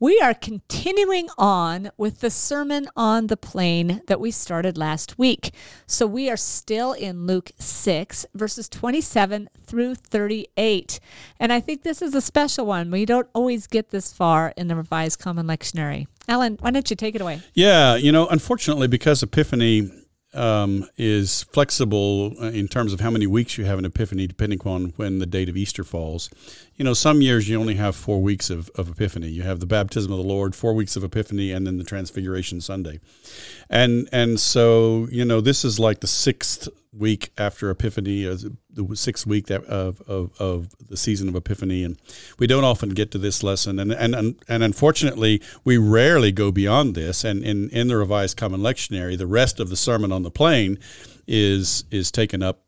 We are continuing on with the Sermon on the Plain that we started last week. So we are still in Luke 6, verses 27 through 38. And I think this is a special one. We don't always get this far in the Revised Common Lectionary. Alan, why don't you take it away? Yeah, you know, unfortunately, because Epiphany um, is flexible uh, in terms of how many weeks you have an epiphany, depending on when the date of Easter falls. You know, some years you only have four weeks of, of epiphany. You have the baptism of the Lord, four weeks of epiphany, and then the Transfiguration Sunday, and and so you know this is like the sixth week after Epiphany, the sixth week of, of, of the season of Epiphany, and we don't often get to this lesson, and and and, and unfortunately, we rarely go beyond this. And in in the Revised Common Lectionary, the rest of the Sermon on the Plain is is taken up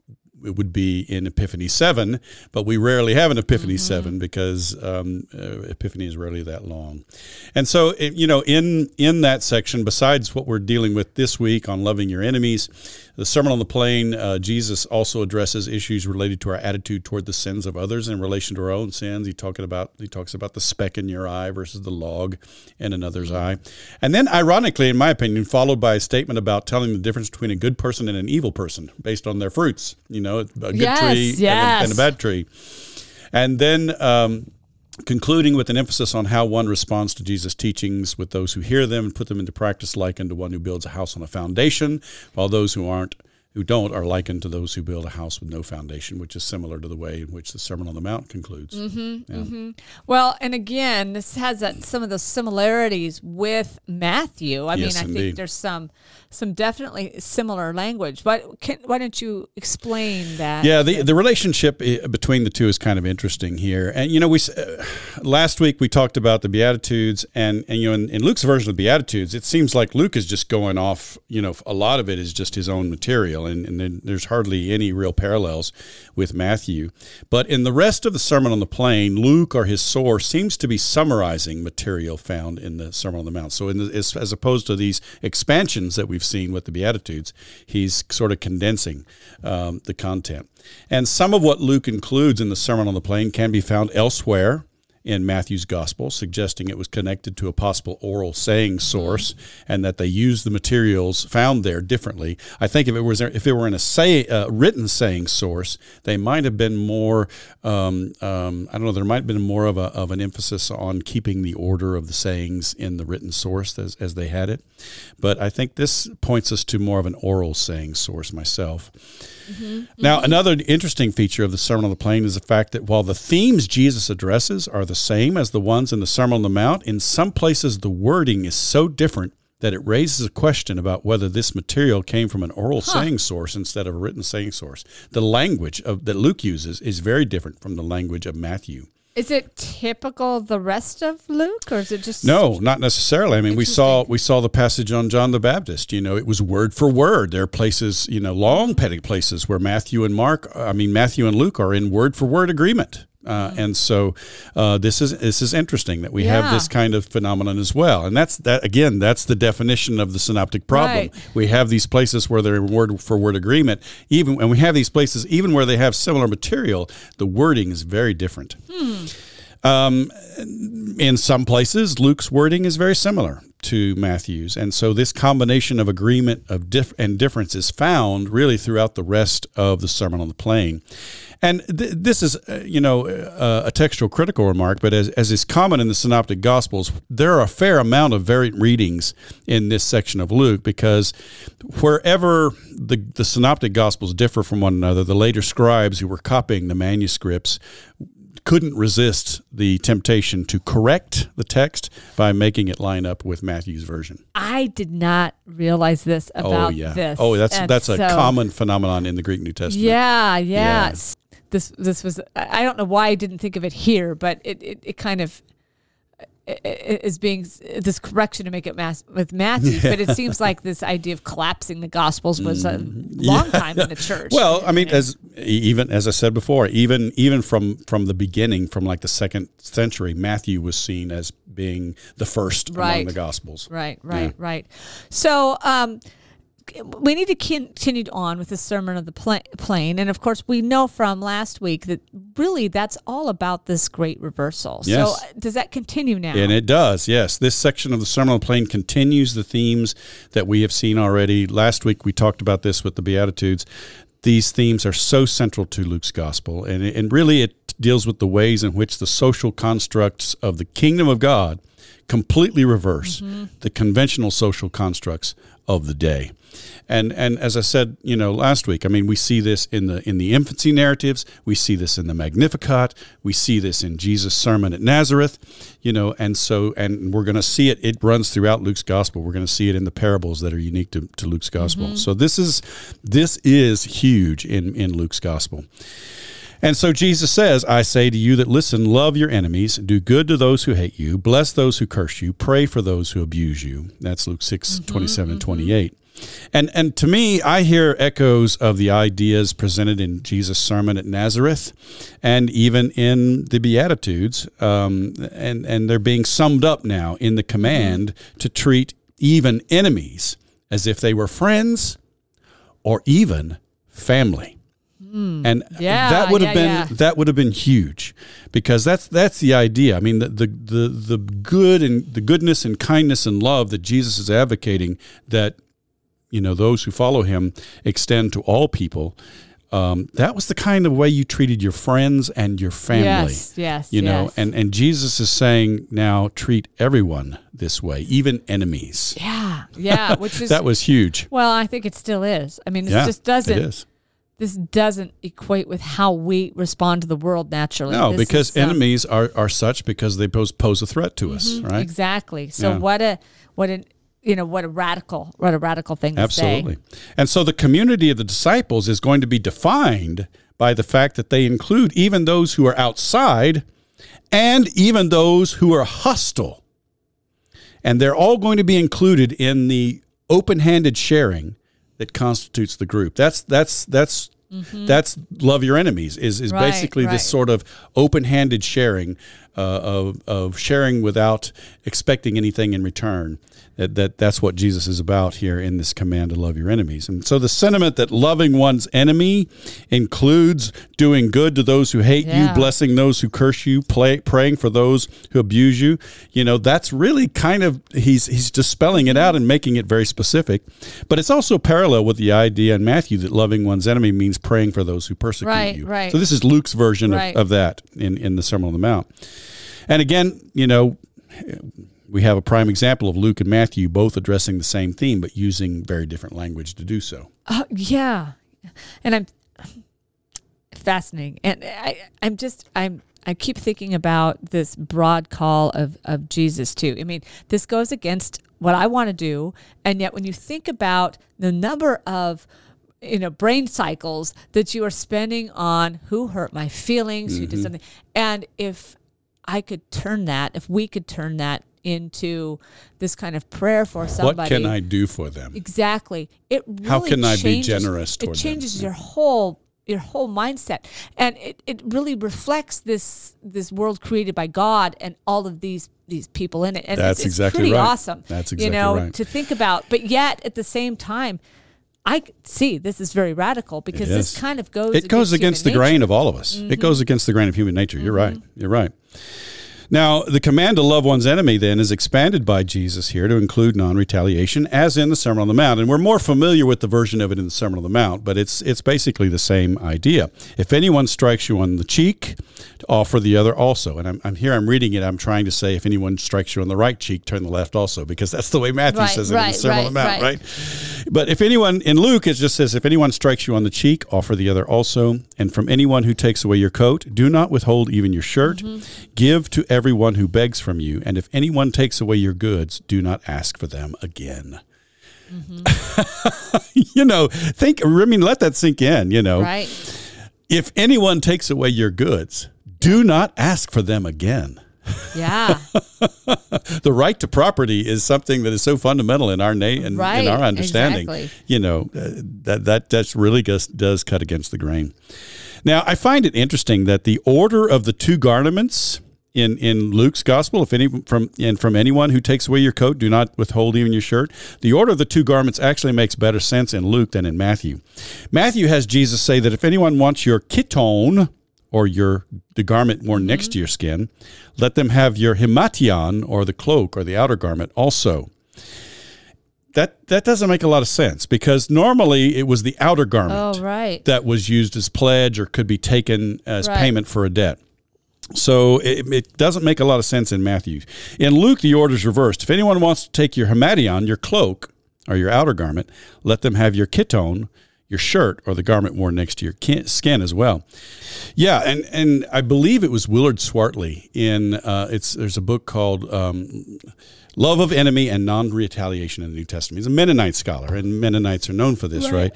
it would be in Epiphany 7, but we rarely have an Epiphany mm-hmm. 7 because um, uh, Epiphany is rarely that long. And so, it, you know, in, in that section, besides what we're dealing with this week on loving your enemies, the Sermon on the Plain, uh, Jesus also addresses issues related to our attitude toward the sins of others in relation to our own sins. He talking about he talks about the speck in your eye versus the log in another's eye, and then ironically, in my opinion, followed by a statement about telling the difference between a good person and an evil person based on their fruits. You know, a good yes, tree yes. and, a, and, a, bad tree, and then. Um, concluding with an emphasis on how one responds to Jesus' teachings with those who hear them and put them into practice, like unto one who builds a house on a foundation, while those who aren't who don't are likened to those who build a house with no foundation, which is similar to the way in which the Sermon on the Mount concludes. Mm-hmm, yeah. mm-hmm. Well, and again, this has that, some of the similarities with Matthew. I yes, mean, I indeed. think there's some some definitely similar language. But can, why don't you explain that? Yeah, the the relationship eh, between the two is kind of interesting here. And you know, we uh, last week we talked about the Beatitudes, and and you know, in, in Luke's version of the Beatitudes, it seems like Luke is just going off. You know, a lot of it is just his own material, and, and there's hardly any real parallels with Matthew. But in the rest of the Sermon on the Plain, Luke or his source seems to be summarizing material found in the Sermon on the Mount. So, the, as, as opposed to these expansions that we've seen with the Beatitudes, he's sort of condensing um, the content. And some of what Luke includes in the Sermon on the Plain can be found elsewhere in Matthew's gospel, suggesting it was connected to a possible oral saying source and that they used the materials found there differently. I think if it was if it were in a say uh, written saying source, they might have been more. Um, um, I don't know. There might have been more of a of an emphasis on keeping the order of the sayings in the written source as as they had it. But I think this points us to more of an oral saying source myself. Mm-hmm. Now, mm-hmm. another interesting feature of the Sermon on the Plain is the fact that while the themes Jesus addresses are the same as the ones in the Sermon on the Mount, in some places the wording is so different that it raises a question about whether this material came from an oral huh. saying source instead of a written saying source. The language of, that Luke uses is very different from the language of Matthew. Is it typical of the rest of Luke, or is it just no? Not necessarily. I mean, we saw we saw the passage on John the Baptist. You know, it was word for word. There are places, you know, long petty places where Matthew and Mark, I mean Matthew and Luke, are in word for word agreement. Uh, and so uh, this is this is interesting that we yeah. have this kind of phenomenon as well, and that's that again. That's the definition of the synoptic problem. Right. We have these places where they're word for word agreement, even and we have these places even where they have similar material. The wording is very different. Hmm. Um, in some places, Luke's wording is very similar to Matthew's, and so this combination of agreement of diff- and difference is found really throughout the rest of the Sermon on the Plain. And th- this is, uh, you know, uh, a textual critical remark, but as, as is common in the Synoptic Gospels, there are a fair amount of variant readings in this section of Luke because wherever the, the Synoptic Gospels differ from one another, the later scribes who were copying the manuscripts couldn't resist the temptation to correct the text by making it line up with Matthew's version. I did not realize this oh, about oh, yeah. this. Oh, that's and that's so, a common phenomenon in the Greek New Testament. Yeah, yeah. yeah this this was I don't know why I didn't think of it here, but it, it, it kind of is being this correction to make it mass with Matthew, but it seems like this idea of collapsing the Gospels was a long time in the church. Well, I mean, as even as I said before, even even from from the beginning, from like the second century, Matthew was seen as being the first Right. among the Gospels. Right, right, right. So um, we need to continue on with the Sermon of the Pla- Plain. And of course, we know from last week that really that's all about this great reversal. Yes. So does that continue now? And it does, yes. This section of the Sermon on the Plain continues the themes that we have seen already. Last week we talked about this with the Beatitudes. These themes are so central to Luke's gospel, and, and really it deals with the ways in which the social constructs of the kingdom of God completely reverse mm-hmm. the conventional social constructs of the day. And and as I said, you know, last week, I mean, we see this in the in the infancy narratives, we see this in the Magnificat, we see this in Jesus' sermon at Nazareth, you know, and so and we're going to see it. It runs throughout Luke's gospel. We're going to see it in the parables that are unique to, to Luke's gospel. Mm-hmm. So this is this is huge in in Luke's gospel. And so Jesus says, I say to you that listen, love your enemies, do good to those who hate you, bless those who curse you, pray for those who abuse you. That's Luke 6, 27 and 28. And and to me, I hear echoes of the ideas presented in Jesus' sermon at Nazareth, and even in the Beatitudes, um, and and they're being summed up now in the command to treat even enemies as if they were friends, or even family. And Yeah, that would have yeah, been yeah. that would have been huge because that's that's the idea. I mean the, the the the good and the goodness and kindness and love that Jesus is advocating that you know those who follow him extend to all people. Um, that was the kind of way you treated your friends and your family. Yes, yes, You know, yes. and and Jesus is saying now treat everyone this way, even enemies. yeah, yeah, which is That was huge. well, I think it still is. I mean, it Yeah, just doesn't It is. This doesn't equate with how we respond to the world naturally. No, This because enemies are, are such because they pose pose a threat to us, mm-hmm. right? Exactly. So Yeah. what a what an you know what a radical what a radical thing to Absolutely. say. And so the community of the disciples is going to be defined by the fact that they include even those who are outside and even those who are hostile. And they're all going to be included in the open-handed sharing that constitutes the group. That's that's that's that's love your enemies is is Mm-hmm. Right, basically right. this sort of open-handed sharing uh, of of sharing without expecting anything in return. That, that that's what Jesus is about here in this command to love your enemies. And so the sentiment that loving one's enemy includes doing good to those who hate Yeah. you, blessing those who curse you, play, praying for those who abuse you. You know, that's really kind of he's he's dispelling it out and making it very specific. But it's also parallel with the idea in Matthew that loving one's enemy means praying for those who persecute Right, you. right. So this is Luke's version Right. of, of that in, in the Sermon on the Mount. And again, you know, we have a prime example of Luke and Matthew both addressing the same theme, but using very different language to do so. Oh, yeah, and I'm fascinating, and I I'm just I'm. I keep thinking about this broad call of, of Jesus too. I mean, this goes against what I want to do, and yet when you think about the number of you know brain cycles that you are spending on who hurt my feelings, who Mm-hmm. did something, and if I could turn that, if we could turn that into this kind of prayer for somebody, What can I do for them? Exactly. It really How can I be changes- generous toward It them? changes your whole your whole mindset, and it, it really reflects this this world created by God and all of these these people in it. And That's it's, it's exactly pretty right. awesome. That's exactly you know right. to think about. But yet at the same time. I see this is very radical because this kind of goes. it goes against the human grain of all of us. Mm-hmm. It goes against the grain of human nature. You're right. You're right. Now, the command to love one's enemy then is expanded by Jesus here to include non-retaliation, as in the Sermon on the Mount. And we're more familiar with the version of it in the Sermon on the Mount, but it's it's basically the same idea. If anyone strikes you on the cheek, offer the other also. And I'm, I'm here. I'm reading it. I'm trying to say, if anyone strikes you on the right cheek, turn the left also, because that's the way Matthew Right, says it in the Sermon on the Mount, right. right? But if anyone in Luke, it just says, if anyone strikes you on the cheek, offer the other also. And from anyone who takes away your coat, do not withhold even your shirt. Mm-hmm. Give to everyone who begs from you. And if anyone takes away your goods, do not ask for them again. you know, think, I mean, let that sink in, you know. right. If anyone takes away your goods, do not ask for them again. Yeah. the right to property is something that is so fundamental in our na- in, Right, in our understanding. exactly. You know uh, that that that's really does, does cut against the grain. Now I find it interesting that the order of the two garments in in Luke's gospel, if any from and from anyone who takes away your coat, do not withhold even your shirt. The order of the two garments actually makes better sense in Luke than in Matthew. Matthew has Jesus say that if anyone wants your chiton or your the garment worn next mm-hmm. to your skin, let them have your himation or the cloak or the outer garment also. That that doesn't make a lot of sense because normally it was the outer garment Oh, right. that was used as pledge or could be taken as Right. payment for a debt. So it, it doesn't make a lot of sense in Matthew. In Luke, the order is reversed. If anyone wants to take your himation, your cloak or your outer garment, let them have your chiton, your shirt, or the garment worn next to your skin as well. Yeah, and and I believe it was Willard Swartley in uh, it's there's a book called um, Love of Enemy and Non-Retaliation in the New Testament. He's a Mennonite scholar, and Mennonites are known for this, right? Right.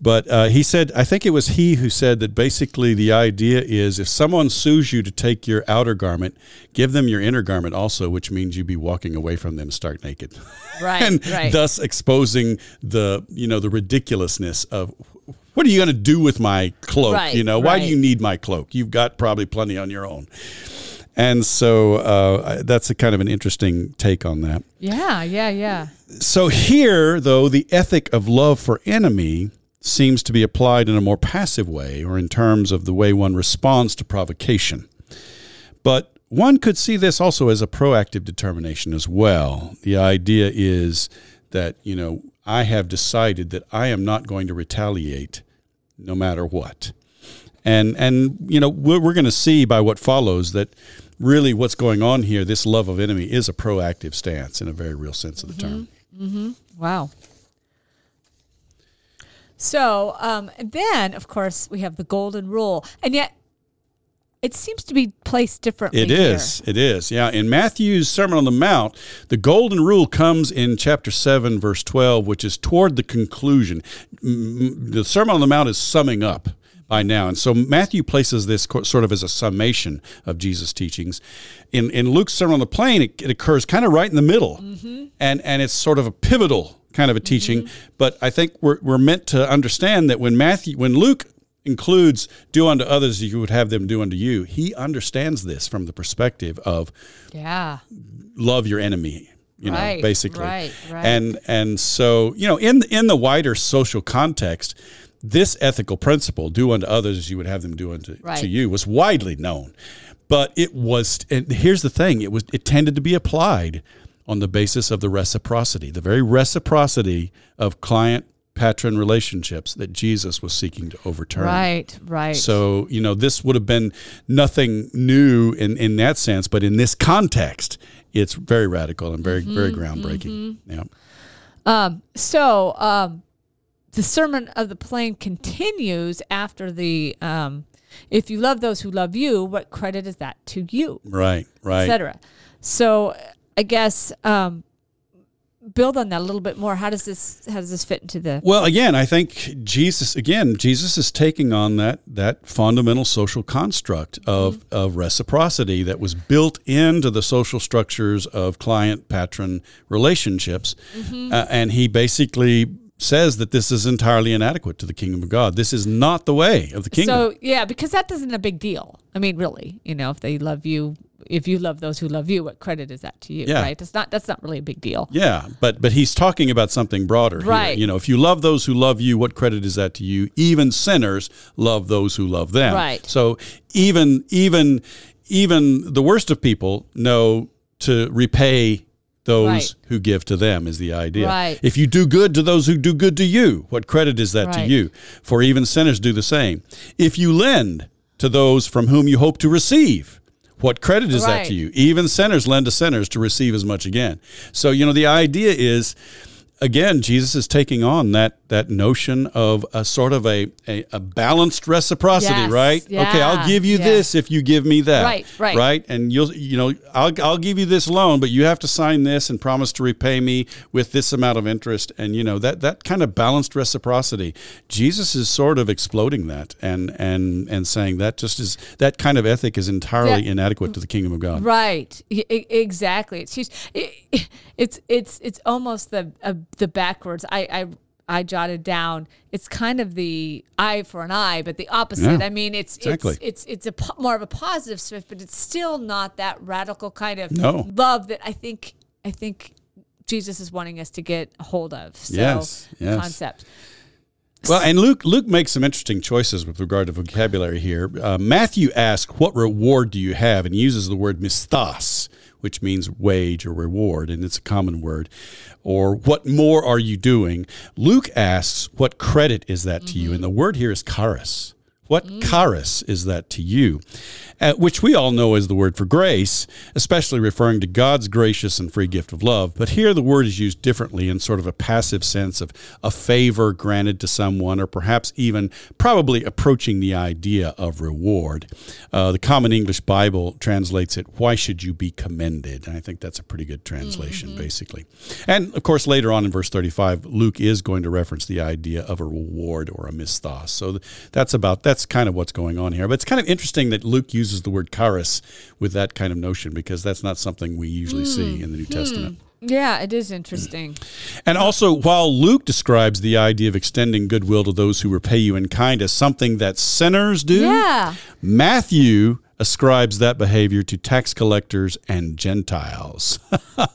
But uh, he said, I think it was he who said that basically the idea is if someone sues you to take your outer garment, give them your inner garment also, which means you'd be walking away from them stark naked, Right. and right. thus exposing the you know the ridiculousness of what are you going to do with my cloak? Right, you know, why do you need my cloak? You've got probably plenty on your own. And so uh, that's a kind of an interesting take on that. yeah. Yeah. Yeah. So here, though, the ethic of love for enemy seems to be applied in a more passive way, or in terms of the way one responds to provocation. But one could see this also as a proactive determination as well. The idea is that, you know, I have decided that I am not going to retaliate no matter what. And, and you know, we're, we're going to see by what follows that really what's going on here, this love of enemy, is a proactive stance in a very real sense of the term. Wow. So um, then, of course, we have the golden rule, and yet it seems to be placed differently. It is. It is. Yeah. In Matthew's Sermon on the Mount, the golden rule comes in chapter 7, verse 12, which is toward the conclusion. The Sermon on the Mount is summing up by now. And so Matthew places this sort of as a summation of Jesus' teachings. In, in Luke's Sermon on the Plain, it, it occurs kind of right in the middle. Mm-hmm. And, and it's sort of a pivotal kind of a teaching. Mm-hmm. But I think we're, we're meant to understand that when Matthew, when Luke includes do unto others as you would have them do unto you, he understands this from the perspective of Yeah. love your enemy you know Right, basically right, right. and and so you know in in the wider social context this ethical principle do unto others as you would have them do unto Right. to you was widely known but it was and here's the thing it was it tended to be applied on the basis of the reciprocity the very reciprocity of client patron relationships that Jesus was seeking to overturn Right. Right. so, you know, this would have been nothing new in, in that sense, but in this context, it's very radical and very, very groundbreaking. Yeah. Um, so um, the Sermon of the Plain continues after the um, if you love those who love you, what credit is that to you, Right, right. etc. So I guess um, build on that a little bit more. How does this how does this fit into the Well, again, I think Jesus again, Jesus is taking on that that fundamental social construct of of reciprocity that was built into the social structures of client patron relationships, Uh, and he basically says that this is entirely inadequate to the kingdom of God. This is not the way of the kingdom. So yeah, because that isn't a big deal. I mean, really, you know, if they love you, if you love those who love you, what credit is that to you? Yeah. Right? It's not. That's not really a big deal. Yeah, but but he's talking about something broader. here. Right. You know, if you love those who love you, what credit is that to you? Even sinners love those who love them. Right. So even even even the worst of people know to repay those Right. who give to them is the idea. Right. If you do good to those who do good to you, what credit is that to you? For even sinners do the same. If you lend to those from whom you hope to receive, what credit is that to you? Even sinners lend to sinners to receive as much again. So, you know, the idea is again, Jesus is taking on that that notion of a sort of a, a, a balanced reciprocity, Yes, right? Okay, I'll give you yeah. this if you give me that. Right, right. Right? And you'll you know, I'll I'll give you this loan, but you have to sign this and promise to repay me with this amount of interest and you know, that that kind of balanced reciprocity. Jesus is sort of exploding that and and and saying that just is that kind of ethic is entirely Yeah. inadequate to the kingdom of God. Right. Exactly. It's huge. It, it's it's it's almost the uh, the backwards. I, I I jotted down. It's kind of the eye for an eye, but the opposite. Yeah, I mean, it's exactly. it's it's it's a more of a positive shift, but it's still not that radical kind of No. love that I think I think Jesus is wanting us to get a hold of. So, Yes, yes. Concept. Well, and Luke Luke makes some interesting choices with regard to vocabulary here. Uh, Matthew asks, "What reward do you have?" and he uses the word misthos, which means wage or reward, and it's a common word. Or what more are you doing? Luke asks, "What credit is that to you?" And mm-hmm. the word here is charis. What mm. charis is that to you? Uh, which we all know is the word for grace, especially referring to God's gracious and free gift of love. But here the word is used differently in sort of a passive sense of a favor granted to someone, or perhaps even probably approaching the idea of reward. Uh, the Common English Bible translates it, Why should you be commended? And I think that's a pretty good translation, basically. And of course, later on in verse 35, Luke is going to reference the idea of a reward or a misthos. So that's about, that's kind of what's going on here. But it's kind of interesting that Luke uses the word charis with that kind of notion because that's not something we usually see in the New Testament. Yeah, it is interesting. And also, while Luke describes the idea of extending goodwill to those who repay you in kind as something that sinners do, Yeah. Matthew ascribes that behavior to tax collectors and Gentiles.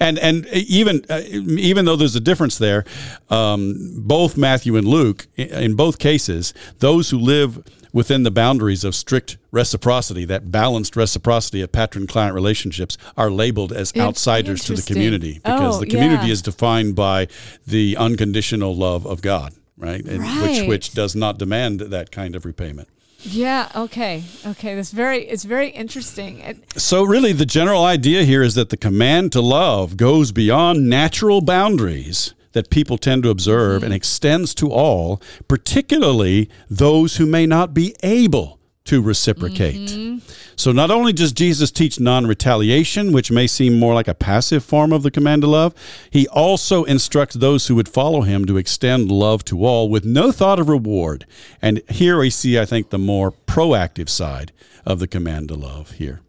and and even uh, even though there's a difference there, um, both Matthew and Luke, in both cases, those who live within the boundaries of strict reciprocity, that balanced reciprocity of patron-client relationships, are labeled as In- outsiders to the community because Oh, the community yeah. is defined by the unconditional love of God, right? And Which Right. which does not demand that kind of repayment. Yeah. Okay. Okay. That's very. It's very interesting. And So, really, the general idea here is that the command to love goes beyond natural boundaries that people tend to observe and extends to all, particularly those who may not be able to reciprocate. So, not only does Jesus teach non retaliation, which may seem more like a passive form of the command to love, he also instructs those who would follow him to extend love to all with no thought of reward. And here we see, I think, the more proactive side of the command to love here.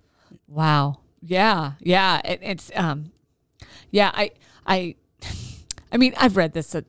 Wow. Yeah. Yeah. It, it's um, yeah. I I, I mean, I've read this uh,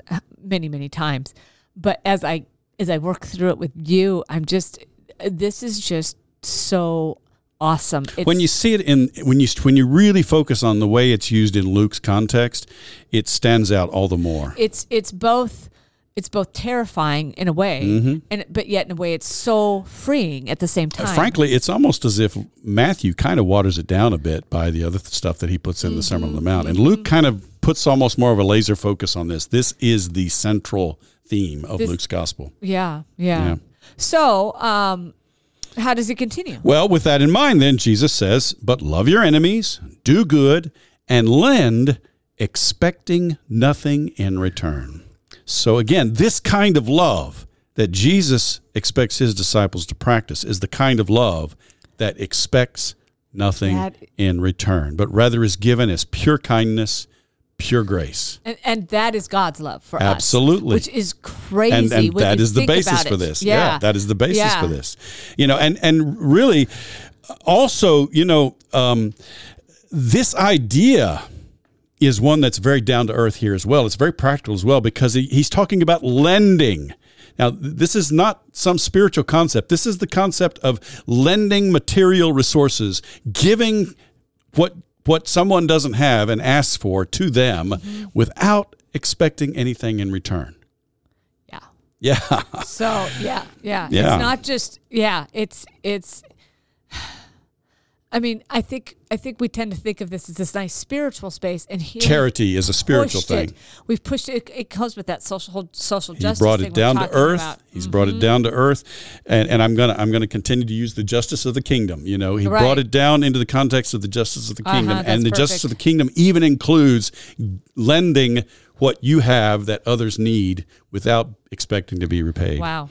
many many times, but as I as I work through it with you, I'm just this is just so awesome. It's, when you see it in when you when you really focus on the way it's used in Luke's context, it stands out all the more. it's it's both it's both terrifying in a way, and but yet in a way it's so freeing at the same time. Mm-hmm. Frankly, it's almost as if Matthew kind of waters it down a bit by the other th- stuff that he puts in the Sermon on the Mount, and Luke kind of puts almost more of a laser focus on this. This is the central theme of This- Luke's gospel. yeah, yeah. Yeah. So, um, how does it continue? Well, with that in mind, then Jesus says, "But love your enemies, do good, and lend, expecting nothing in return." So again, this kind of love that Jesus expects his disciples to practice is the kind of love that expects nothing That- in return, but rather is given as pure kindness, pure grace. And, and that is God's love for us. Absolutely. Which is crazy. and, and that is the basis for this. Yeah. that is the basis Yeah. for this. You know, and and really, also, you know, um, this idea is one that's very down to earth here as well. It's very practical as well because he, he's talking about lending. Now, this is not some spiritual concept. This is the concept of lending material resources, giving what what someone doesn't have and asks for to them mm-hmm. without expecting anything in return. Yeah. Yeah. So yeah, yeah. Yeah. It's not just yeah. It's it's. I mean, I think I think we tend to think of this as this nice spiritual space, and here Charity is a spiritual thing. It. We've pushed it. It goes with that social social He brought it down to earth. about. Mm-hmm. He's brought it down to earth, and, and I'm gonna I'm gonna continue to use the justice of the kingdom. You know, he Right. brought it down into the context of the justice of the Uh-huh, kingdom, and the justice of the kingdom even includes lending what you have that others need without expecting to be repaid. Wow.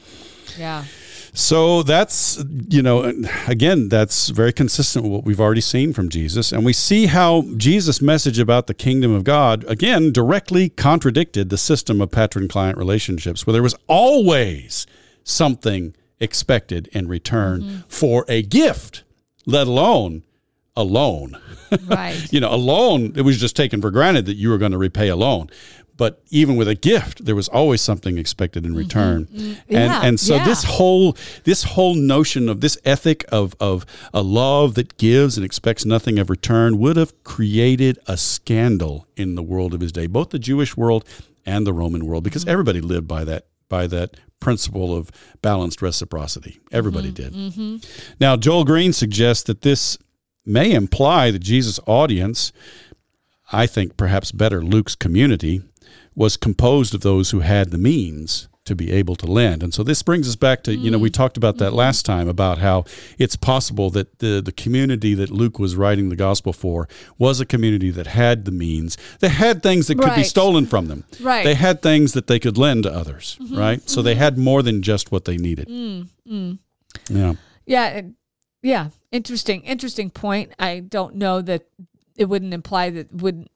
Yeah. So that's, you know, again, that's very consistent with what we've already seen from Jesus. And we see how Jesus' message about the kingdom of God, again, directly contradicted the system of patron client relationships, where there was always something expected in return mm-hmm. for a gift, let alone a loan. Right. you know, a loan, it was just taken for granted that you were going to repay a loan but even with a gift there was always something expected in mm-hmm. return mm-hmm. and yeah, and so yeah. this whole this whole notion of this ethic of of a love that gives and expects nothing of return would have created a scandal in the world of his day both the Jewish world and the Roman world because mm-hmm. everybody lived by that by that principle of balanced reciprocity everybody mm-hmm. did mm-hmm. now Joel Green suggests that this may imply that Jesus audience I think perhaps better Luke's community was composed of those who had the means to be able to lend. And so this brings us back to, you know, we mm. talked about that mm-hmm. last time about how it's possible that the, the community that Luke was writing the gospel for was a community that had the means. They had things that could right. be stolen from them. Right. They had things that they could lend to others, mm-hmm. right? Mm-hmm. So they mm-hmm. had more than just what they needed. Mm, Yeah. Yeah. Yeah. Interesting. Interesting point. I don't know that it wouldn't imply that would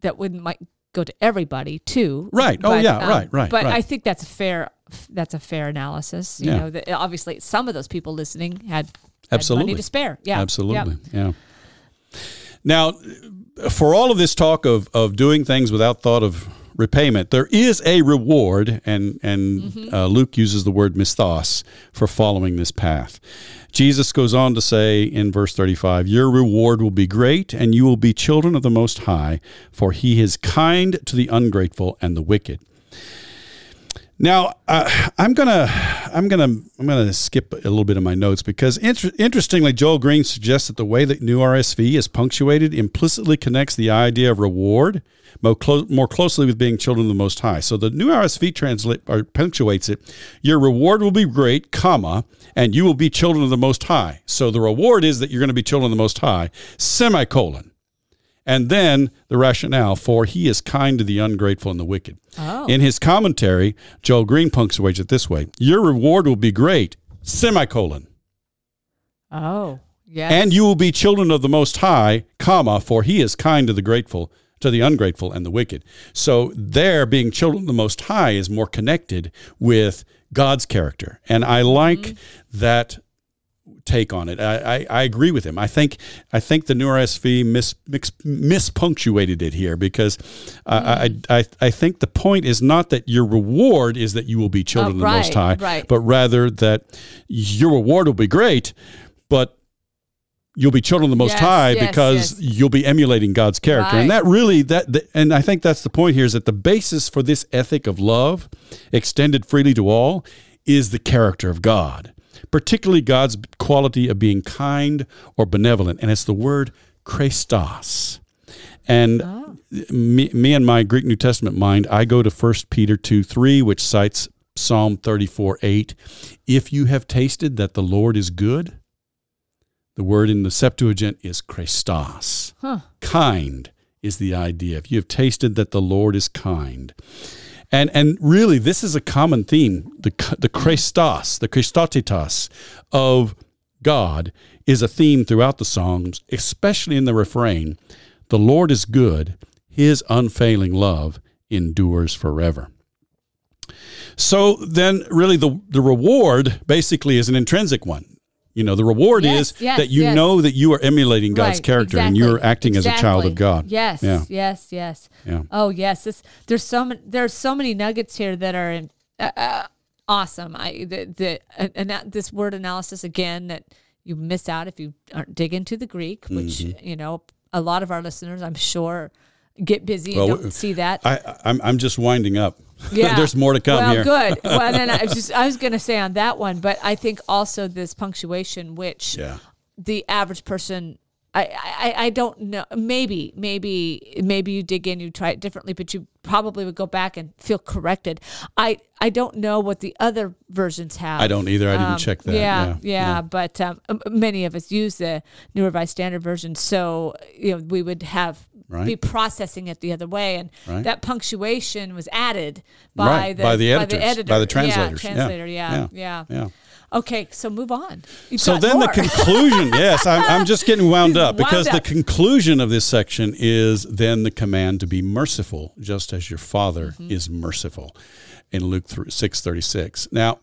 that wouldn't might go to everybody too. Right. Oh, but, oh yeah. Um, right. Right. But right. I think that's a fair that's a fair analysis. You yeah. know, that obviously some of those people listening had, had absolutely money to spare. Yeah. Absolutely. Yep. Yeah. Now, for all of this talk of of doing things without thought of repayment. There is a reward, and and mm-hmm. uh, Luke uses the word misthos for following this path. Jesus goes on to say in verse 35, Your reward will be great, and you will be children of the Most High, for he is kind to the ungrateful and the wicked. Now, uh, I'm gonna, I'm gonna, I'm gonna skip a little bit of my notes because inter- interestingly, Joel Green suggests that the way that New RSV is punctuated implicitly connects the idea of reward more, clo- more closely with being children of the Most High. So the New RSV translate or punctuates it: "Your reward will be great, comma, and you will be children of the Most High." So the reward is that you're going to be children of the Most High, semicolon. And then the rationale for he is kind to the ungrateful and the wicked. Oh. In his commentary, Joel Green punctuates it this way Your reward will be great, semicolon. Oh, yes. And you will be children of the Most High, comma, for he is kind to the grateful, to the ungrateful and the wicked. So there, being children of the Most High is more connected with God's character. And I like mm-hmm. that take on it. I, I, I, agree with him. I think I think the new RSV mis, mis, mispunctuated it here because mm. I, I I think the point is not that your reward is that you will be children oh, of the Most High, right. but rather that your reward will be great, but you'll be children of the most yes, high yes, because yes. you'll be emulating god's character right. and that really that the, and i think that's the point here is that the basis for this ethic of love extended freely to all is the character of god particularly God's quality of being kind or benevolent. And it's the word Christos. And oh. me, me and my Greek New Testament mind, I go to 1 Peter 2 3, which cites Psalm 34 8. If you have tasted that the Lord is good, the word in the Septuagint is Christos. Huh. Kind is the idea. If you have tasted that the Lord is kind. And and really, this is a common theme. The the Christos, the Christotitas of God is a theme throughout the Psalms, especially in the refrain. The Lord is good; His unfailing love endures forever. So then, really, the the reward basically is an intrinsic one. You know, the reward yes, is yes, that you yes. know that you are emulating God's right, character exactly, and you're acting exactly. as a child of God. Yes, yeah. yes, yes. Yeah. Oh, yes. This, there's so many. There's so many nuggets here that are in, uh, uh, awesome. I the the and this word analysis again that you miss out if you aren't dig into the Greek, which mm-hmm. you know a lot of our listeners, I'm sure, get busy and well, don't see that. I, I'm I'm just winding up. Yeah. There's more to come well, here. good. Well, then I was just I was going to say on that one, but I think also this punctuation, which yeah. the average person. I, I, I don't know. Maybe, maybe, maybe you dig in, you try it differently, but you probably would go back and feel corrected. I, I don't know what the other versions have. I don't either. I didn't um, check that. Yeah, yeah, yeah. yeah. But um, many of us use the New Revised Standard Version, so you know we would have Right. be processing it the other way, and Right. that punctuation was added by the by the by editors, the editor, by the translators. Yeah, translator. Yeah, yeah. yeah. Okay, so move on. You've So then more. the conclusion, yes, I'm, I'm just getting wound up because wound the conclusion of this section is then the command to be merciful, just as your Father Mm-hmm. is merciful in Luke 6:36. Now,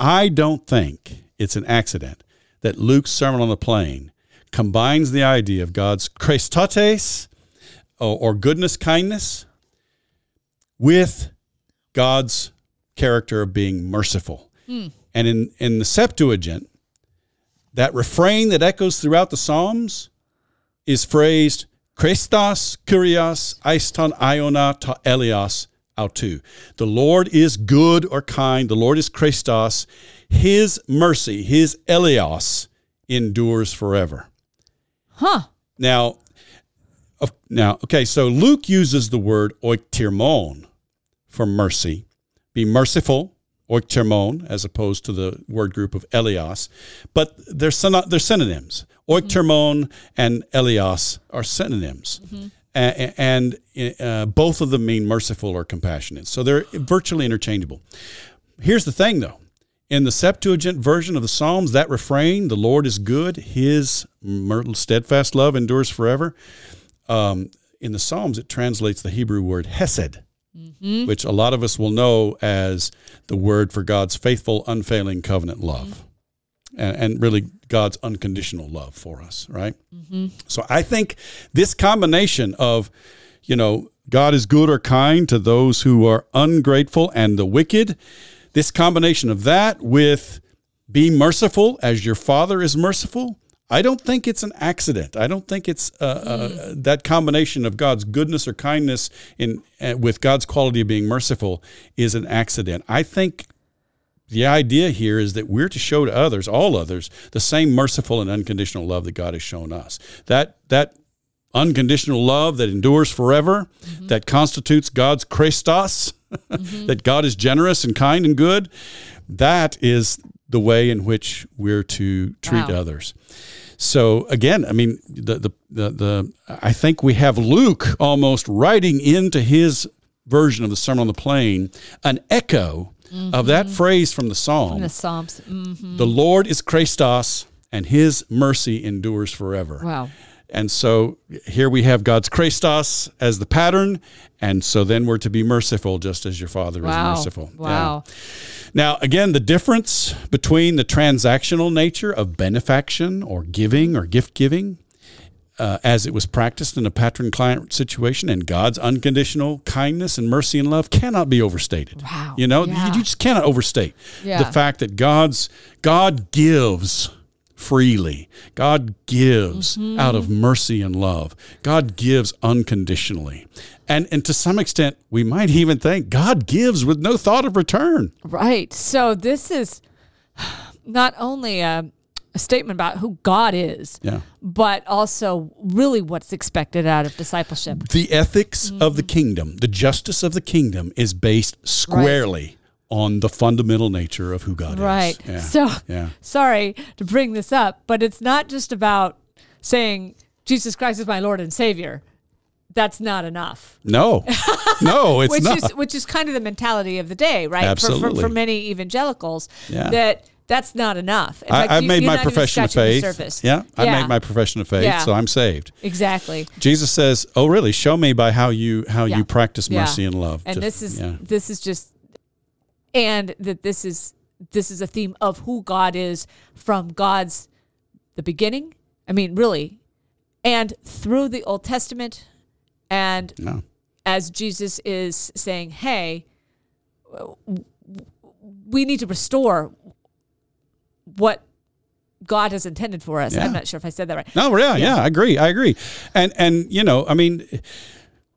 I don't think it's an accident that Luke's Sermon on the Plain combines the idea of God's Christates or, goodness, kindness with God's character of being merciful. Hmm. And in, in the Septuagint, that refrain that echoes throughout the Psalms is phrased Christos Kyrios Aiston Iona ta Elios autu. The Lord is good or kind. The Lord is Christos. His mercy, his Elios, endures forever. huh? Now, now, okay, so Luke uses the word oiktirmon for mercy. Be merciful, oiktirmon, as opposed to the word group of Elios. But they're, syno- they're synonyms. Oiktirmon and Elios are synonyms. A- and uh, both of them mean merciful or compassionate. So they're virtually interchangeable. Here's the thing, though. In the Septuagint version of the Psalms, that refrain, the Lord is good, his steadfast love endures forever. Um, in the Psalms, it translates the Hebrew word hesed, mm-hmm. which a lot of us will know as the word for God's faithful, unfailing covenant mm-hmm. love. And, and really God's unconditional love for us, right? Mm-hmm. So I think this combination of, you know, God is good or kind to those who are ungrateful and the wicked, this combination of that with be merciful as your Father is merciful, I don't think it's an accident. I don't think it's uh, uh, that combination of God's goodness or kindness in uh, with God's quality of being merciful is an accident. I think the idea here is that we're to show to others, all others, the same merciful and unconditional love that God has shown us. That that unconditional love that endures forever, that constitutes God's Christos, that God is generous and kind and good, that is the way in which we're to treat Wow. others. So again, I mean, the, the the the I think we have Luke almost writing into his version of the Sermon on the Plain an echo of that phrase from the Psalm. In the Psalms. Mm, The Lord is Christos, and His mercy endures forever. wow. And so here we have God's Christos as the pattern, and so then we're to be merciful, just as your Father Wow. is merciful. Yeah. Wow. Now, again, the difference between the transactional nature of benefaction or giving or gift giving, uh, as it was practiced in a patron client situation, and God's unconditional kindness and mercy and love cannot be overstated. Wow. You know, you- Yeah. you just cannot overstate Yeah. the fact that God's God gives freely. God gives Mm-hmm. out of mercy and love. God gives unconditionally. And and to some extent, we might even think God gives with no thought of return. Right. So this is not only a, a statement about who God is, Yeah. but also really what's expected out of discipleship. The ethics of the Mm-hmm. kingdom, the justice of the kingdom is based squarely on the fundamental nature of who God Right. is. Yeah. So yeah. sorry to bring this up, but it's not just about saying Jesus Christ is my Lord and Savior. That's not enough. No. No, it's which not. is which is kind of the mentality of the day, right? For- For, Absolutely. for, many evangelicals, Yeah. that that's not enough. Fact, I, I've you- made you're my profession of faith. Yeah, I made my profession of faith, so I'm saved. exactly. Jesus says, "Oh, really? Show me by how you how Yeah. you practice mercy and love." and Just- this is this is just and that this is this is a theme of who God is from God's the beginning. I mean, really, and through the Old Testament, and No. as Jesus is saying, "Hey, we need to restore what God has intended for us." Yeah. I'm not sure if I said that right. No, yeah, yeah, I agree. I agree. And and you know, I mean,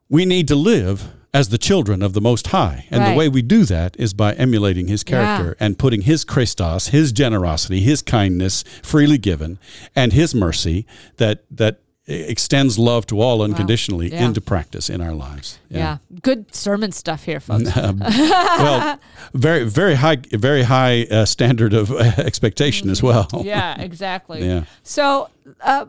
we need to live as the children of the Most High, and Right. the way we do that is by emulating His character and putting His Christos, His generosity, His kindness, freely given, and His mercy that that extends love to all unconditionally Yeah. into practice in our lives. Yeah. good sermon stuff here, folks. well, very very high very high uh, standard of uh, expectation as well. yeah, exactly. Yeah. So uh,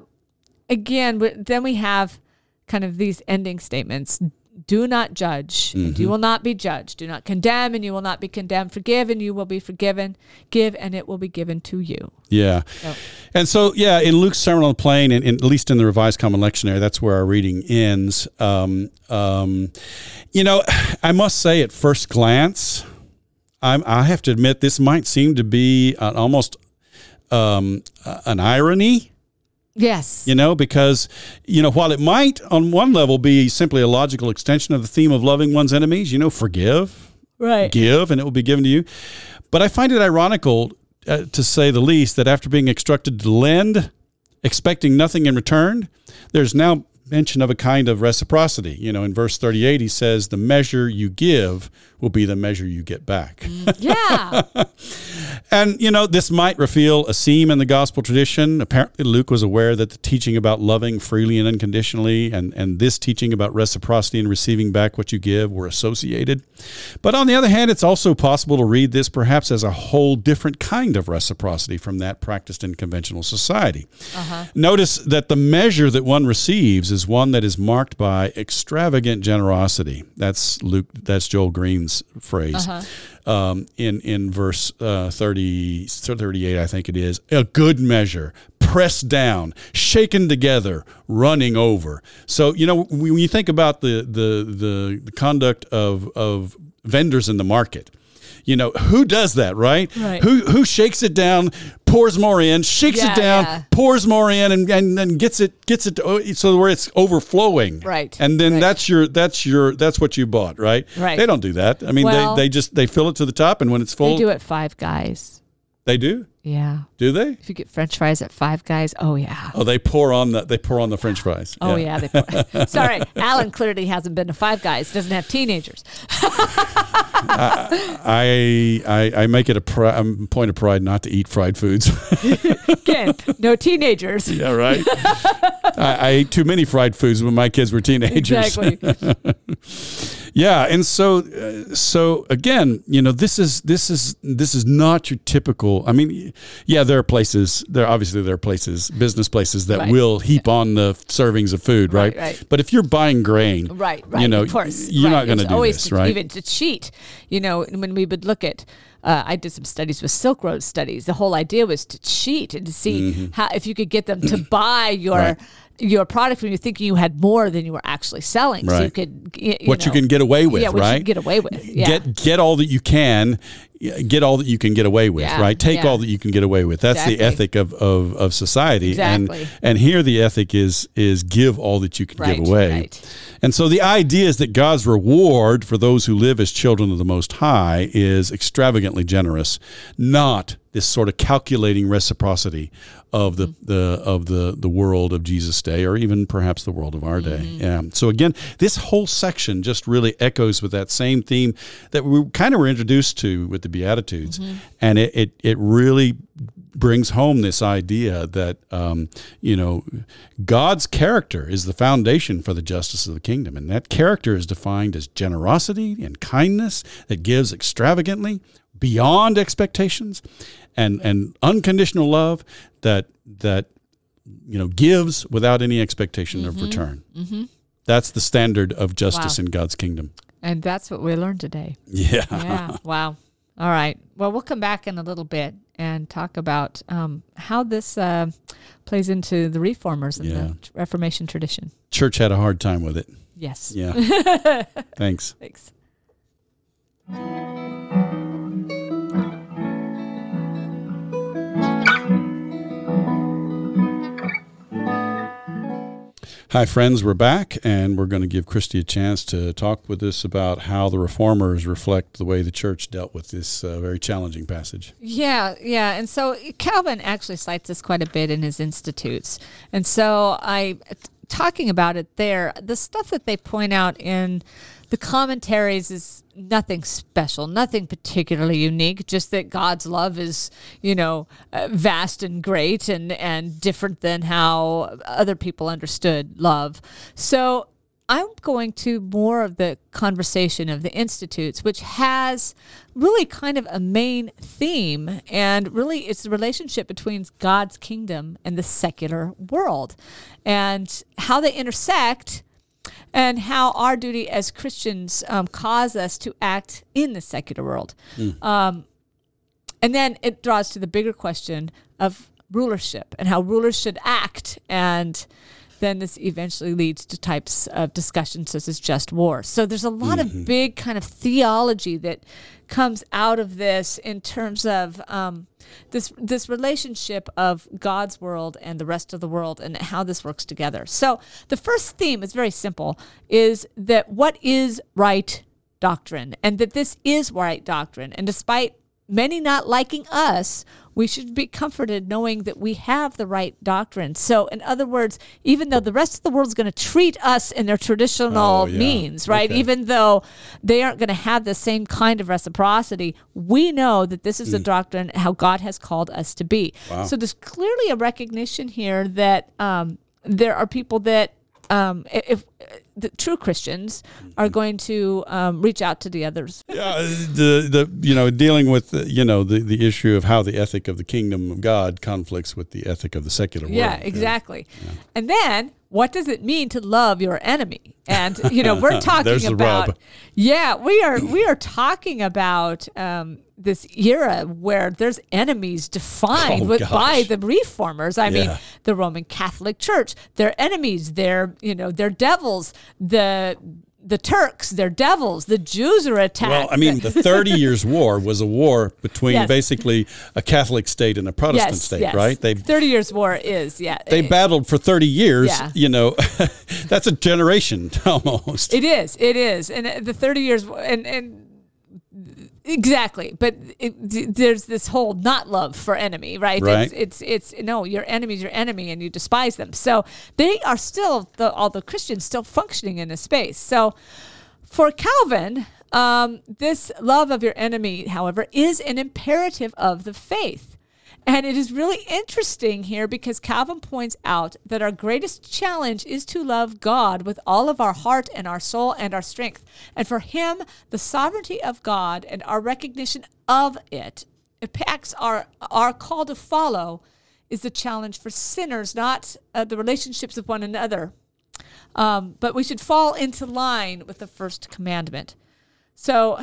again, then we have kind of these ending statements. Do not judge, and Mm-hmm. you will not be judged. Do not condemn, and you will not be condemned. Forgive, and you will be forgiven. Give, and it will be given to you. Yeah. Yep. And so, yeah, in Luke's Sermon on the Plain, and, and at least in the Revised Common Lectionary, that's where our reading ends. Um, um, you know, I must say, at first glance, I'm, I have to admit, this might seem to be an, almost um, an irony. Yes. you know, because, you know, while it might on one level be simply a logical extension of the theme of loving one's enemies, you know, forgive, right. give, and it will be given to you. But I find it ironical, uh, to say the least, that after being instructed to lend, expecting nothing in return, there's now mention of a kind of reciprocity. You know, in verse 38, he says, The measure you give will be the measure you get back. Yeah. And, you know, this might reveal a seam in the gospel tradition. Apparently, Luke was aware that the teaching about loving freely and unconditionally and, and this teaching about reciprocity and receiving back what you give were associated. But on the other hand, it's also possible to read this perhaps as a whole different kind of reciprocity from that practiced in conventional society. Uh-huh. Notice that the measure that one receives is one that is marked by extravagant generosity. That's Luke. That's Joel Green's phrase uh-huh. Um, in in verse uh, 30, 38, I think it is. A good measure, pressed down, shaken together, running over. So you know when you think about the the the, the conduct of of vendors in the market. You know who does that, right? Right. Who who shakes it down, pours more in, shakes Yeah, it down, yeah. pours more in, and, and then gets it gets it to, oh, so where it's overflowing. Right, And then right. that's your that's your that's what you bought, right? Right. They don't do that. I mean, Well- they, they just they fill it to the top, and when it's full, they do it five guys. they do. Yeah. Do they? If you get French fries at Five Guys, oh yeah. Oh, they pour on the they pour on the French fries. Oh yeah, they pour. Sorry, Alan clearly hasn't been to Five Guys. Doesn't have teenagers. I, I I make it a pri- um, point of pride not to eat fried foods. Again, no teenagers. yeah, right. I, I ate too many fried foods when my kids were teenagers. Exactly. Yeah, and so uh, so again, you know, this is this is this is not your typical. I mean, yeah, there are places. There obviously there are places, business places that Right. will heap on the servings of food, right? Right, right. But if you're buying grain, Right, right. you know, of course, you're right. not going to do always this, to, right? Even to cheat, you know, when we would look at, uh, I did some studies with Silk Road studies. The whole idea was to cheat and to see how if you could get them to buy your. Mm-hmm. Right. Your product when you're thinking you had more than you were actually selling, so you could you what you can get away with, yeah, what you can get away with, yeah, Get get all that you can, get all that you can get away with, Yeah, right? Take yeah. all that you can get away with. That's the ethic of, of, of society. Exactly. And and here the ethic is is give all that you can Right, give away. right. And so the idea is that God's reward for those who live as children of the Most High is extravagantly generous, not this sort of calculating reciprocity of the, mm-hmm. the of the the world of Jesus' day, or even perhaps the world of our day. Mm-hmm. Yeah. So again, this whole section just really echoes with that same theme that we kind of were introduced to with the Beatitudes, mm-hmm. and it, it it really brings home this idea that um, you know God's character is the foundation for the justice of the kingdom, and that character is defined as generosity and kindness that gives extravagantly beyond expectations, and and unconditional love that that you know gives without any expectation of mm-hmm. return. Mm-hmm. That's the standard of justice Wow. in God's kingdom. and that's what we learned today. Yeah. yeah. Wow. All right. Well, we'll come back in a little bit and talk about um, how this uh, plays into the reformers and Yeah. the Reformation tradition. Church had a hard time with it. Yes. Yeah. Thanks. Thanks. Hi, friends. We're back, and we're going to give Christy a chance to talk with us about how the reformers reflect the way the church dealt with this uh, very challenging passage. Yeah, yeah. And so Calvin actually cites this quite a bit in his institutes. And so I talking about it there, the stuff that they point out in the commentaries is nothing special, nothing particularly unique, just that God's love is, you know, uh, vast and great and and different than how other people understood love. So I'm going to more of the conversation of the institutes, which has really kind of a main theme, and really it's the relationship between God's kingdom and the secular world, and how they intersect and how our duty as Christians um, cause us to act in the secular world. Um, and then it draws to the bigger question of rulership and how rulers should act. And then this eventually leads to types of discussions such as just war. So there's a lot of big kind of theology that comes out of this in terms of um, this this relationship of God's world and the rest of the world and how this works together. So the first theme is very simple: is that what is right doctrine, and that this is right doctrine, and despite many not liking us, we should be comforted knowing that we have the right doctrine. So, in other words, even though the rest of the world is going to treat us in their traditional Oh, yeah. means, right? Okay. Even though they aren't going to have the same kind of reciprocity, we know that this is the doctrine how God has called us to be. Wow. So, there's clearly a recognition here that um, there are people that. Um, i- if the true Christians are going to um, reach out to the others Yeah, the the you know dealing with the, you know the the issue of how the ethic of the kingdom of God conflicts with the ethic of the secular world. Yeah, exactly. And then what does it mean to love your enemy? And you know, we're talking about rub. yeah, we are we are talking about um, this era where there's enemies defined Oh, with, by the reformers. I mean, the Roman Catholic Church, they're enemies. They're you know they're devils. The the Turks, they're devils. The Jews are attacked. Well, I mean, the Thirty Years' War was a war between Yes. basically a Catholic state and a Protestant yes, state, yes. right? They Thirty Years War is yeah. they battled for thirty years. Yeah. You know, that's a generation almost. It is. It is. And uh, the 30 years and and exactly. But it, there's this whole not love for enemy, right? Right. It's, it's it's no, your enemy's your enemy and you despise them. So they are still the all the Christians still functioning in a space. So for Calvin, um, this love of your enemy, however, is an imperative of the faith. And it is really interesting here because Calvin points out that our greatest challenge is to love God with all of our heart and our soul and our strength. And for him, the sovereignty of God and our recognition of it impacts our, our call to follow is the challenge for sinners, not uh, the relationships with one another. Um, but we should fall into line with the first commandment. So,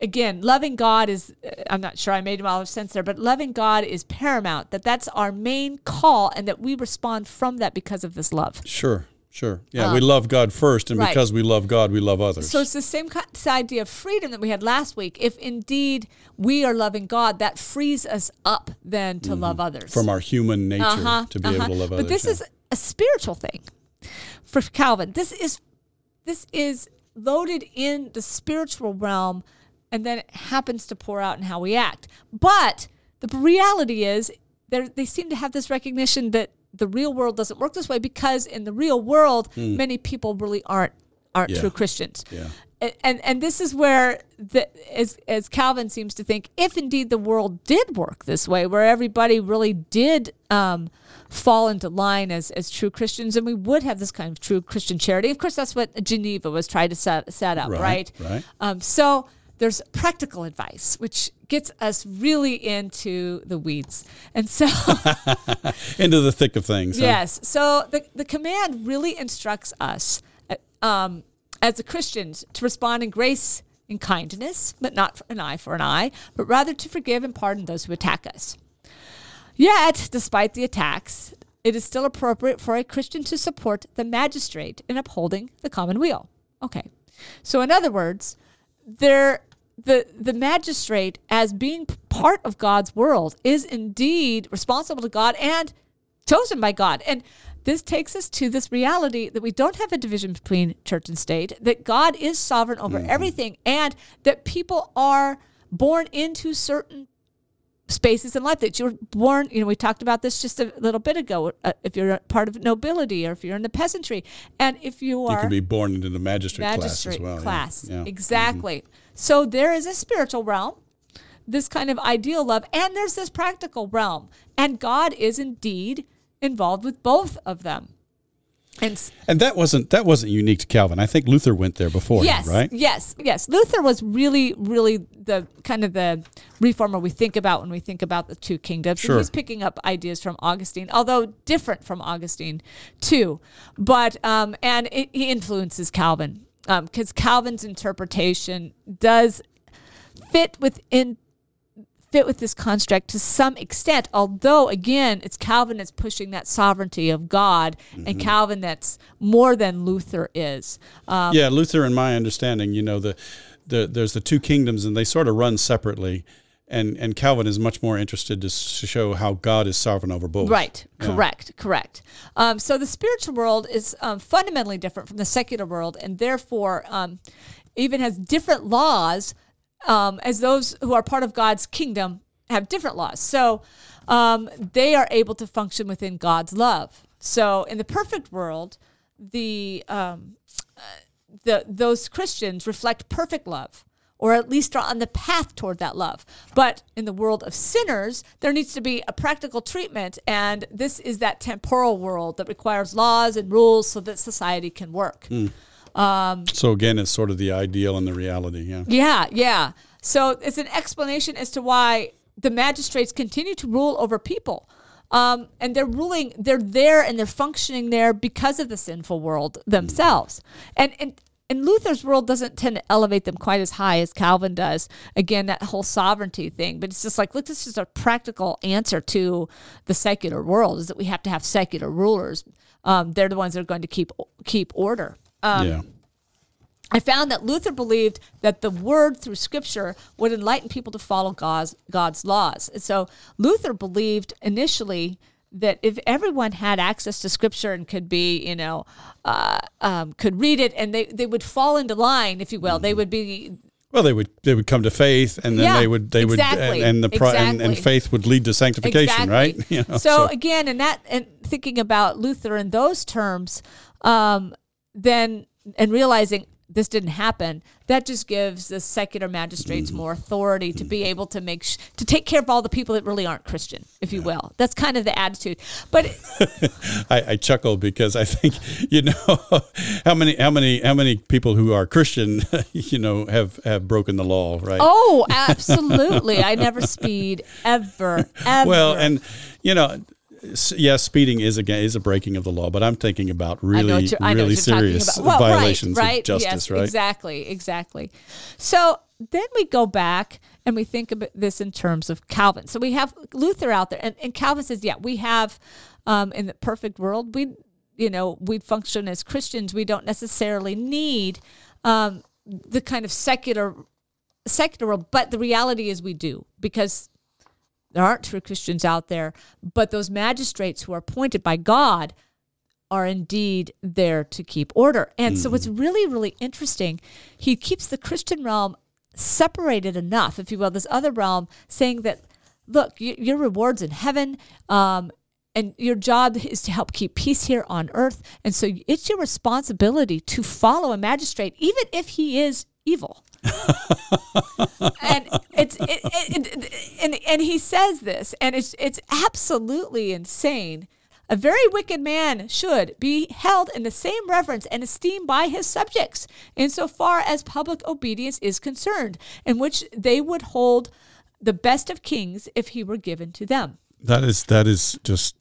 again, loving God is, uh, I'm not sure I made a lot of sense there, but loving God is paramount, that that's our main call and that we respond from that because of this love. Sure, sure. Yeah, we love God first, and right. because we love God, we love others. So it's the same ki- this idea of freedom that we had last week. If indeed we are loving God, that frees us up then to love others. Mm-hmm. from our human nature Uh-huh, to be uh-huh. able to love others. But this yeah. is a spiritual thing for Calvin. This is this is loaded in the spiritual realm, and then it happens to pour out in how we act. But the reality is, they they seem to have this recognition that the real world doesn't work this way because in the real world, many people really aren't aren't. Yeah. true Christians. Yeah. And, and and this is where the as as Calvin seems to think, if indeed the world did work this way, where everybody really did um, fall into line as as true Christians, and we would have this kind of true Christian charity. Of course, that's what Geneva was trying to set set up, Right, right? right. Um, so there's practical advice, which gets us really into the weeds, and so. into the thick of things. huh? Yes. So the, the command really instructs us uh, um, as the Christians to respond in grace and kindness, but not for an eye for an eye, but rather to forgive and pardon those who attack us. Yet, despite the attacks, it is still appropriate for a Christian to support the magistrate in upholding the common weal. Okay. So, in other words, there the the magistrate as being part of God's world is indeed responsible to God and chosen by God. And this takes us to this reality that we don't have a division between church and state, that God is sovereign over mm-hmm. everything, and that people are born into certain spaces in life that you're born you know we talked about this just a little bit ago uh, if you're a part of nobility or if you're in the peasantry and if you are You can be born into the magistrate, magistrate class as well. class. Yeah. Exactly. So there is a spiritual realm, this kind of ideal love, and there's this practical realm. And God is indeed involved with both of them. And And that wasn't that wasn't unique to Calvin. I think Luther went there before him, yes, right? yes, yes. Luther was really, really the kind of the reformer we think about when we think about the two kingdoms. Sure. And he's picking up ideas from Augustine, although different from Augustine too. But um, and it, he influences Calvin because Calvin's interpretation does fit within fit with this construct to some extent although again it's calvin that's pushing that sovereignty of god and calvin that's more than luther is um, yeah, Luther, in my understanding, you know, the, the there's the two kingdoms, and they sort of run separately. And and Calvin is much more interested to, to show how God is sovereign over both. Right, Yeah. correct, correct. Um, so the spiritual world is um, fundamentally different from the secular world, and therefore um, even has different laws um, as those who are part of God's kingdom have different laws. So um, they are able to function within God's love. So in the perfect world, the um, the those Christians reflect perfect love, or at least are on the path toward that love. But in the world of sinners, there needs to be a practical treatment, and this is that temporal world that requires laws and rules so that society can work. So again, it's sort of the ideal and the reality. Yeah. Yeah, yeah. So it's an explanation as to why the magistrates continue to rule over people. Um, and they're ruling, they're there and they're functioning there because of the sinful world themselves. And, and, and Luther's world doesn't tend to elevate them quite as high as Calvin does. Again, that whole sovereignty thing. But it's just like, look, this is a practical answer to the secular world is that we have to have secular rulers. Um, they're the ones that are going to keep keep order. Um, yeah. I found that Luther believed that the word through scripture would enlighten people to follow God's, God's laws. And so Luther believed initially that if everyone had access to scripture and could be, you know, uh, um, could read it and they, they would fall into line, if you will, they would be Well, they would they would come to faith, and then Yeah, they would they would and, and the pri- and, and faith would lead to sanctification, right? You know, so, again, and that and thinking about Luther in those terms, um, then and realizing this didn't happen, that just gives the secular magistrates Mm-hmm. more authority to be able to make sh- to take care of all the people that really aren't Christian, if you will. That's kind of the attitude. But I, I chuckle because I think you know how many how many how many people who are Christian, you know, have have broken the law, right? oh, absolutely, I never speed ever, ever. well, and you know. Yes, speeding is again is a breaking of the law, but I'm thinking about really, what you're, I know really what you're talking serious. Well, violations right, right, of justice, yes, right? Exactly, exactly. So then we go back and we think about this in terms of Calvin. So we have Luther out there, and, and Calvin says, yeah, we have um, in the perfect world, we, you know, we function as Christians. We don't necessarily need um, the kind of secular secular world, but the reality is we do because there aren't true Christians out there, but those magistrates who are appointed by God are indeed there to keep order. And so what's really, really interesting, he keeps the Christian realm separated enough, if you will, this other realm, saying that, look, y- your reward's in heaven. Um, and your job is to help keep peace here on earth. And so it's your responsibility to follow a magistrate, even if he is evil and it's it, it, it, and and he says this, and it's it's absolutely insane. A very wicked man should be held in the same reverence and esteem by his subjects, insofar as public obedience is concerned, in which they would hold the best of kings if he were given to them. That is that is just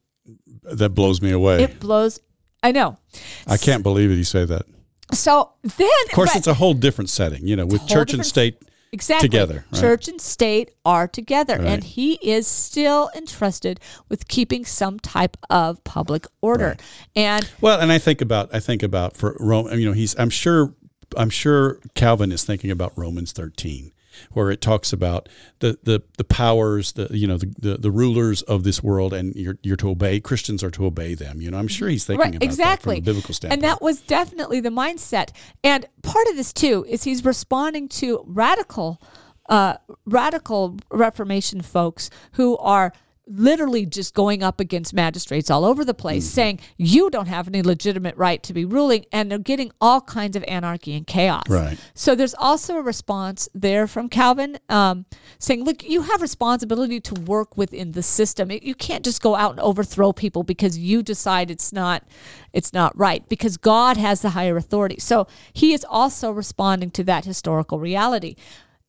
that blows me away. It blows. I know. I can't believe it. You say that. So then, Of course, it's a whole different setting, you know, with church and state. exactly together, right? Church and state are together, Right. and he is still entrusted with keeping some type of public order. And Well, and I think about I think about for Rome. You know, he's I'm sure I'm sure Calvin is thinking about Romans 13, where it talks about the the the powers, the you know the, the, the rulers of this world, and you're you're to obey. Christians are to obey them. You know, I'm sure he's thinking right, about exactly that from a biblical standpoint. and that was definitely the mindset. And part of this too is he's responding to radical, uh, radical Reformation folks who are literally just going up against magistrates all over the place, saying you don't have any legitimate right to be ruling, and they're getting all kinds of anarchy and chaos. Right. So there's also a response there from Calvin um, saying, look, you have responsibility to work within the system. It- You can't just go out and overthrow people because you decide it's not it's not right because God has the higher authority. So he is also responding to that historical reality.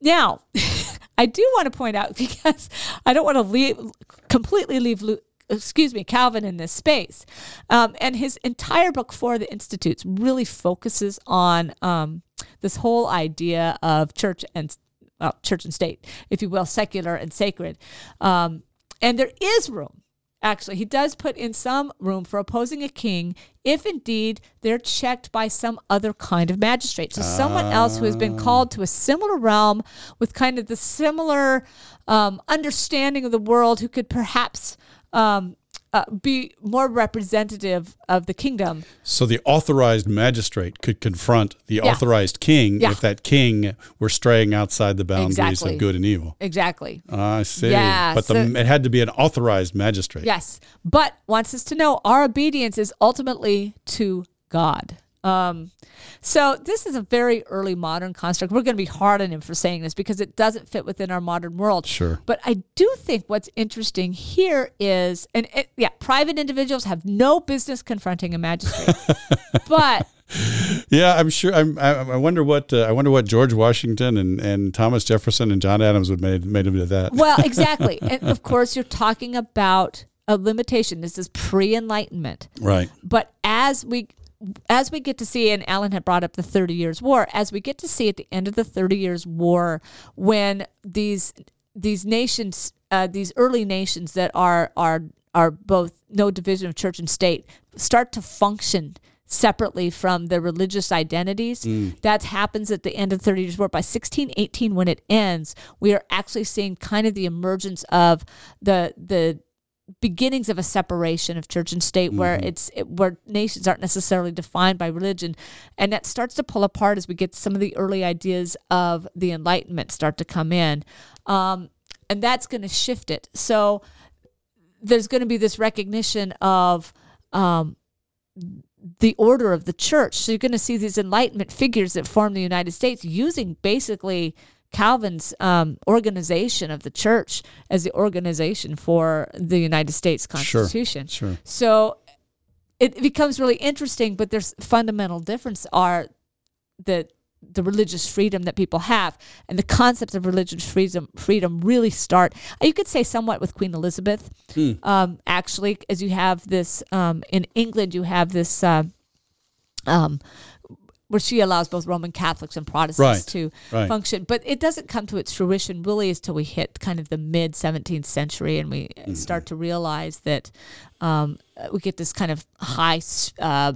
Now, I do want to point out because I don't want to leave completely leave Lu- excuse me Calvin in this space, um, and his entire book for the Institutes really focuses on um, this whole idea of church and well, church and state, if you will, secular and sacred, um, and there is room. Actually, he does put in some room for opposing a king if indeed they're checked by some other kind of magistrate. So, someone else who has been called to a similar realm with kind of the similar um, understanding of the world who could perhaps um, uh, be more representative of the kingdom. So the authorized magistrate could confront the Yeah. authorized king Yeah. if that king were straying outside the boundaries Exactly. of good and evil. Exactly. I see. Yeah, but the, it had to be an authorized magistrate. Yes, but wants us to know our obedience is ultimately to God. Um, so this is a very early modern construct. We're going to be hard on him for saying this because it doesn't fit within our modern world. Sure. But I do think what's interesting here is, and it, yeah, private individuals have no business confronting a magistrate, but Yeah, I'm sure. I'm, I, I wonder what uh, I wonder what George Washington and, and Thomas Jefferson and John Adams would made made of that. well, exactly, and of course you're talking about a limitation. This is pre-enlightenment. Right. but as we as we get to see and alan had brought up the 30 years war as we get to see at the end of the 30 years war when these these nations uh, these early nations that are are are both no division of church and state start to function separately from their religious identities that happens at the end of 30 years war. By 1618 when it ends we are actually seeing kind of the emergence of the the beginnings of a separation of church and state where it's it, where nations aren't necessarily defined by religion. And that starts to pull apart as we get some of the early ideas of the enlightenment start to come in. Um, and that's going to shift it. So there's going to be this recognition of um, the order of the church. So you're going to see these Enlightenment figures that form the United States using basically Calvin's um, organization of the church as the organization for the United States Constitution. Sure. sure. So it becomes really interesting, but there's fundamental difference are that the religious freedom that people have and the concepts of religious freedom freedom really start you could say somewhat with queen elizabeth um, actually as you have this um, in england you have this uh, um, where she allows both roman catholics and protestants Right, to right. function but it doesn't come to its fruition really until we hit kind of the mid 17th century and we Mm-hmm. start to realize that um, we get this kind of high uh,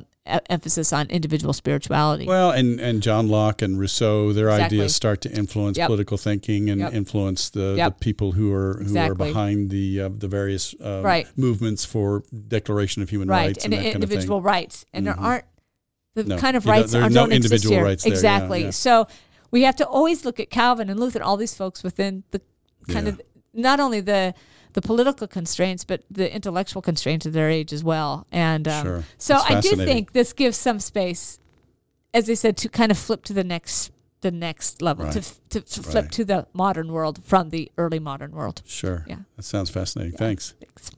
emphasis on individual spirituality Well, and, and John Locke and Rousseau, their Exactly. ideas start to influence Yep. political thinking and Yep. influence the, Yep. the people who are who are behind the uh, the various uh, Right. movements for Declaration of Human right Rights and, and, that kind individual of thing. rights and there aren't the No. kind of don't- rights there are aren't no don't exist here. rights there, yeah, exactly yeah. so we have to always look at calvin and luther all these folks within the kind Yeah. of not only the the political constraints but the intellectual constraints of their age as well and um, Sure. so That's i do think this gives some space as i said to kind of flip to the next the next level to, Right. f- to, to flip Right. to the modern world from the early modern world Sure. Yeah. That sounds fascinating. Thanks. Thanks.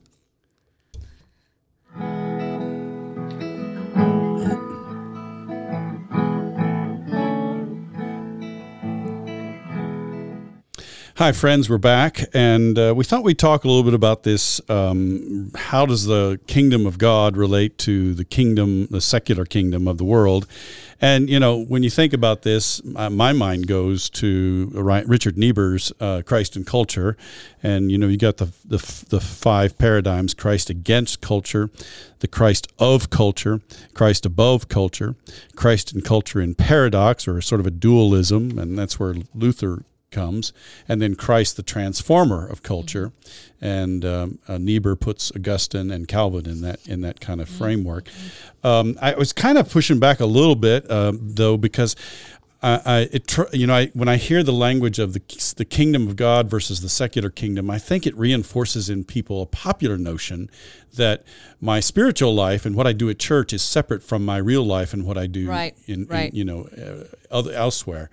Hi, friends. We're back, and uh, we thought we'd talk a little bit about this. Um, how does the kingdom of God relate to the kingdom, the secular kingdom of the world? And you know, when you think about this, my mind goes to Richard Niebuhr's uh, Christ and Culture, and you know, you got the, the the five paradigms: Christ against culture, the Christ of culture, Christ above culture, Christ and culture in paradox, or sort of a dualism, and that's where Luther comes, and then Christ, the transformer of culture, and um, uh, Niebuhr puts Augustine and Calvin in that in that kind of framework. Um, I was kind of pushing back a little bit, um, though, because I, I it you know I when I hear the language of the the kingdom of God versus the secular kingdom, I think it reinforces in people a popular notion that my spiritual life and what I do at church is separate from my real life and what I do Right, in, right. in you know uh, other, elsewhere.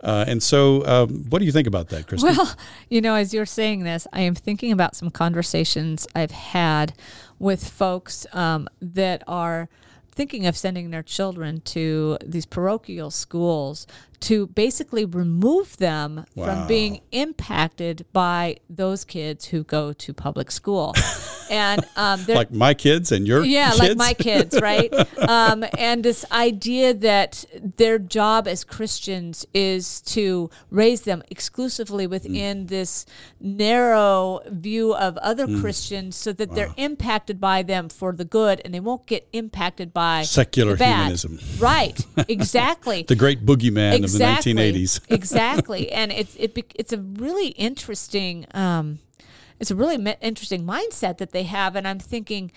Uh, and so, um, what do you think about that, Christy? Well, you know, as you're saying this, I am thinking about some conversations I've had with folks um, that are thinking of sending their children to these parochial schools to basically remove them Wow. from being impacted by those kids who go to public school. and um, like my kids and your yeah, kids? like my kids, right? um, and this idea that their job as Christians is to raise them exclusively within this narrow view of other Mm. Christians, so that they're impacted by them for the good, and they won't get impacted by Secular the humanism. Right? Exactly. the great boogeyman exactly. of the 1980s. exactly, and it's it, it's a really interesting. Um, it's a really interesting mindset that they have, and I'm thinking.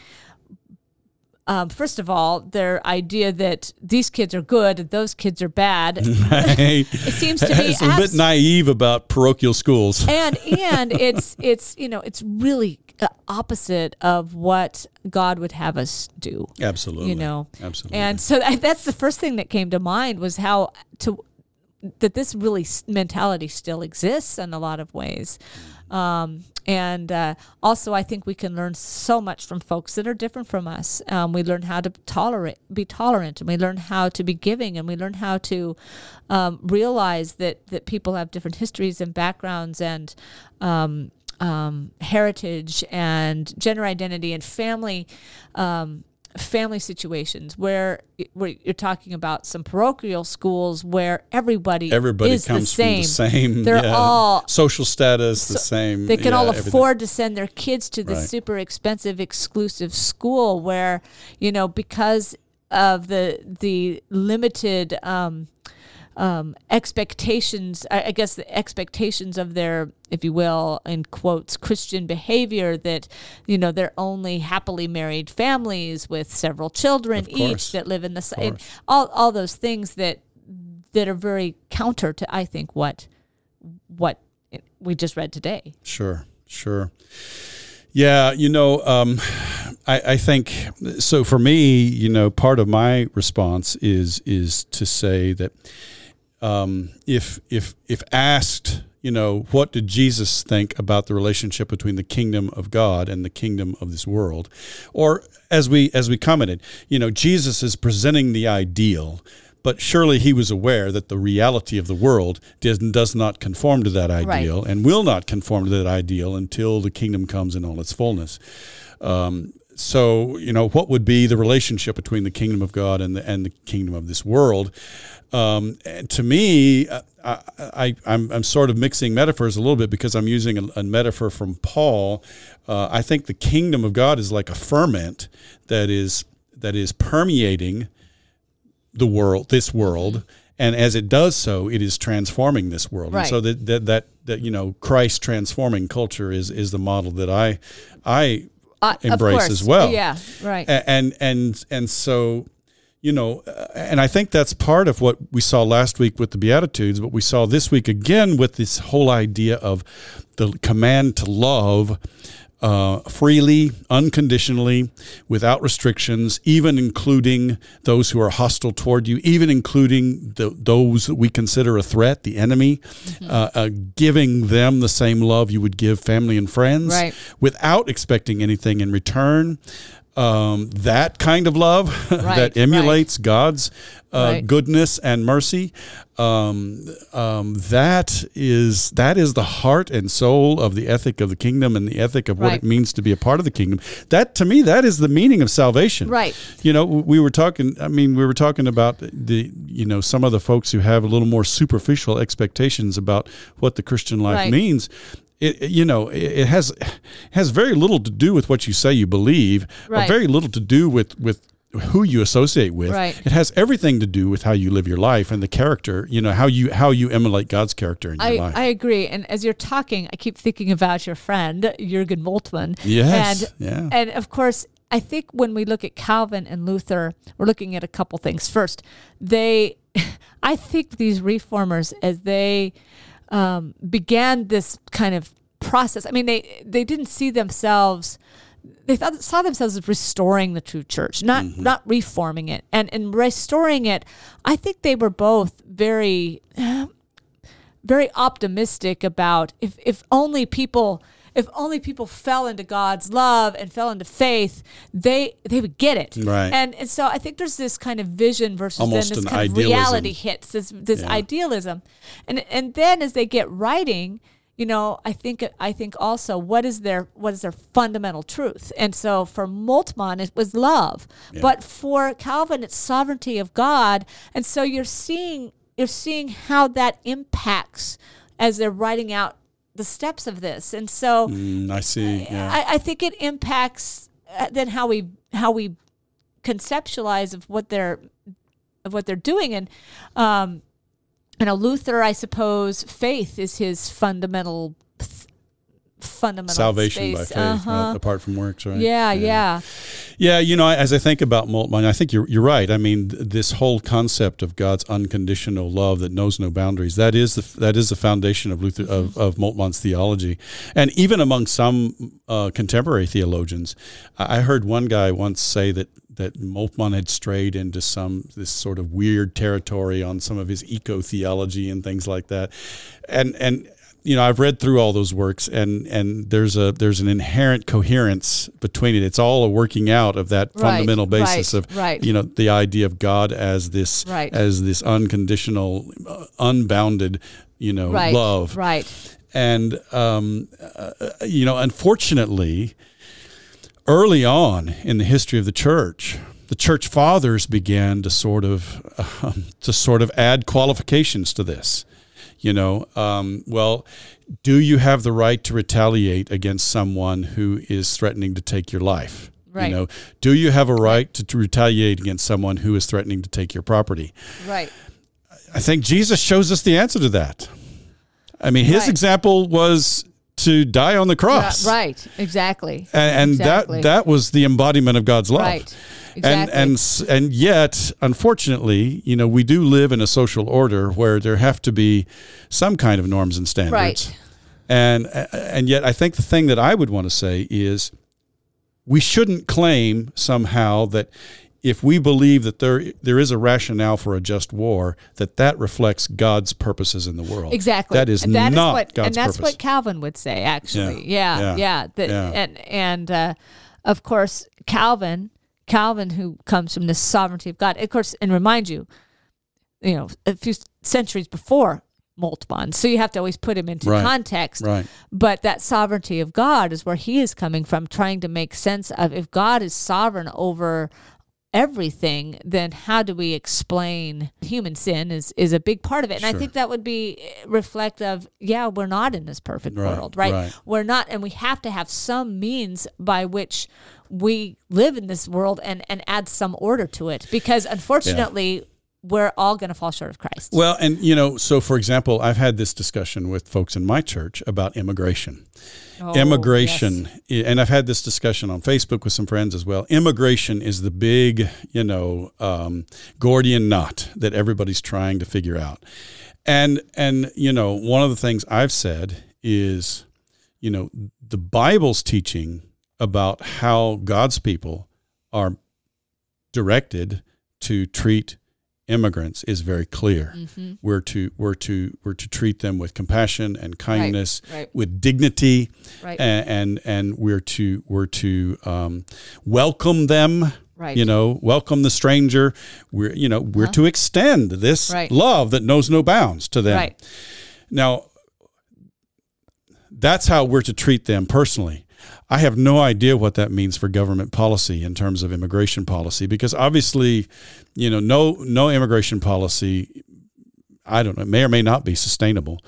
Um, first of all, their idea that these kids are good, and those kids are bad. it seems to be it's a bit naive about parochial schools. and and it's it's you know it's really uh, opposite of what God would have us do. Absolutely, you know absolutely. and so that's the first thing that came to mind was how to that this really mentality still exists in a lot of ways um, and uh, also i think we can learn so much from folks that are different from us. Um, we learn how to tolerate be tolerant and we learn how to be giving and we learn how to um, realize that that people have different histories and backgrounds and um, um, heritage and gender identity and family um, family situations where, where you're talking about some parochial schools where everybody Everybody is comes the from same. the same. They're yeah, all social status, the same. they can yeah, all everything. afford to send their kids to the Right. super expensive exclusive school where you know because of the the limited um, um, expectations I, guess the expectations of their if you will in quotes christian behavior that you know they're only happily married families with several children each that live in the same all, all those things that that are very counter to i think what what we just read today Sure, sure. Yeah, you know, um, I, I think so. For me, you know, part of my response is is to say that um, if if if asked, you know, what did Jesus think about the relationship between the kingdom of God and the kingdom of this world, or as we as we commented, you know, Jesus is presenting the ideal. But surely he was aware that the reality of the world does, does not conform to that ideal and will not conform to that ideal until the kingdom comes in all its fullness. Um, so, you know, what would be the relationship between the kingdom of God and the and the kingdom of this world? Um, and to me, I, I, I'm, I'm sort of mixing metaphors a little bit because I'm using a, a metaphor from Paul. Uh, I think the kingdom of God is like a ferment that is that is permeating the world, this world, and as it does so, it is transforming this world. Right. And so that, that that that you know, Christ transforming culture is is the model that I I Uh, embrace as well. Yeah, right. And and and so you know uh, and i think that's part of what we saw last week with the beatitudes but we saw this week again with this whole idea of the command to love uh, freely, unconditionally, without restrictions, even including those who are hostile toward you, even including the, those that we consider a threat, the enemy, uh, uh, giving them the same love you would give family and friends Right. without expecting anything in return. Um, that kind of love Right, that emulates God's uh, Right. goodness and mercy. Um, um, that is that is the heart and soul of the ethic of the kingdom and the ethic of what Right. it means to be a part of the kingdom. That to me, that is the meaning of salvation. Right. You know, we were talking. I mean, we were talking about the you know some of the folks who have a little more superficial expectations about what the Christian life Right. means. It, you know, it, has has very little to do with what you say you believe, or very little to do with with who you associate with. Right. It has everything to do with how you live your life and the character. You know how you how you emulate God's character in your I, life. I agree. And as you're talking, I keep thinking about your friend, Jurgen Moltmann. Yes, And, yeah. and of course, I think when we look at Calvin and Luther, we're looking at a couple things. First, they, I think these reformers, as they um, began this kind of process, I mean, they they didn't see themselves. They thought, saw themselves as restoring the true church, not not reforming it, and and restoring it. I think they were both very, very optimistic about if if only people if only people fell into God's love and fell into faith, they they would get it. Right. And, and so I think there's this kind of vision versus Almost then this an kind of reality hits this this Yeah. idealism, and and then as they get writing, you know, I think I think also what is their what is their fundamental truth, and so for Moltmann it was love, but for Calvin it's sovereignty of God, and so you're seeing you're seeing how that impacts as they're writing out the steps of this, and so. Mm, I see. Yeah. I, I think it impacts uh, then how we how we conceptualize of what they're of what they're doing and um you know Luther I suppose faith is his fundamental fundamental Salvation by faith, Uh-huh. apart from works, right? yeah, yeah, Yeah, you know, as I think about Moltmann, I think you're you're right. I mean, this whole concept of God's unconditional love that knows no boundaries that is the that is the foundation of Luther of, of Moltmann's theology, and even among some uh, contemporary theologians, I I heard one guy once say that that Moltmann had strayed into some this sort of weird territory on some of his eco theology and things like that, and and you know I've read through all those works and and there's a there's an inherent coherence between it. It's all a working out of that Right, fundamental basis right, of right. you know the idea of God as this Right. as this unconditional, uh, unbounded you know love right, and um, uh, you know unfortunately early on in the history of the church the church fathers began to sort of um, to sort of add qualifications to this you know um, well do you have the right to retaliate against someone who is threatening to take your life Right. you know do you have a right to, to retaliate against someone who is threatening to take your property right, I think Jesus shows us the answer to that. I mean, his Right. example was to die on the cross, right, exactly, and, and Exactly. that that was the embodiment of God's love. right, And exactly, and s- and yet, unfortunately, you know, we do live in a social order where there have to be some kind of norms and standards. right, And and yet, I think the thing that I would want to say is, we shouldn't claim somehow that if we believe that there there is a rationale for a just war, that that reflects God's purposes in the world. Exactly. That is That is not what, God's and that's purpose. what Calvin would say. Actually, Yeah. yeah, yeah, Yeah. That- Yeah. and and uh, of course Calvin, Calvin, who comes from the sovereignty of God, of course, and remind you, you know, a few centuries before Moltmann, so you have to always put him into Right. context. right. But that sovereignty of God is where he is coming from, trying to make sense of if God is sovereign over everything, then how do we explain human sin is is a big part of it. And I think that would be eh, reflective, yeah, we're not in this perfect Right, world, right? right. We're not and we have to have some means by which we live in this world and and add some order to it because unfortunately we're all going to fall short of Christ. Well, and you know, so for example, I've had this discussion with folks in my church about immigration. Oh, immigration, yes. and I've had this discussion on Facebook with some friends as well. Immigration is the big, you know, um, Gordian knot that everybody's trying to figure out. And and you know, one of the things I've said is, you know, the Bible's teaching about how God's people are directed to treat immigrants is very clear. Mm-hmm. We're to we're to we're to treat them with compassion and kindness, right. with dignity, Right. and, and and we're to we're to um, welcome them. Right. You know, welcome the stranger. We're you know we're to extend this Right. love that knows no bounds to them. Right. Now, that's how we're to treat them personally. I have no idea what that means for government policy in terms of immigration policy, because obviously, you know, no no immigration policy, I don't know, may or may not be sustainable.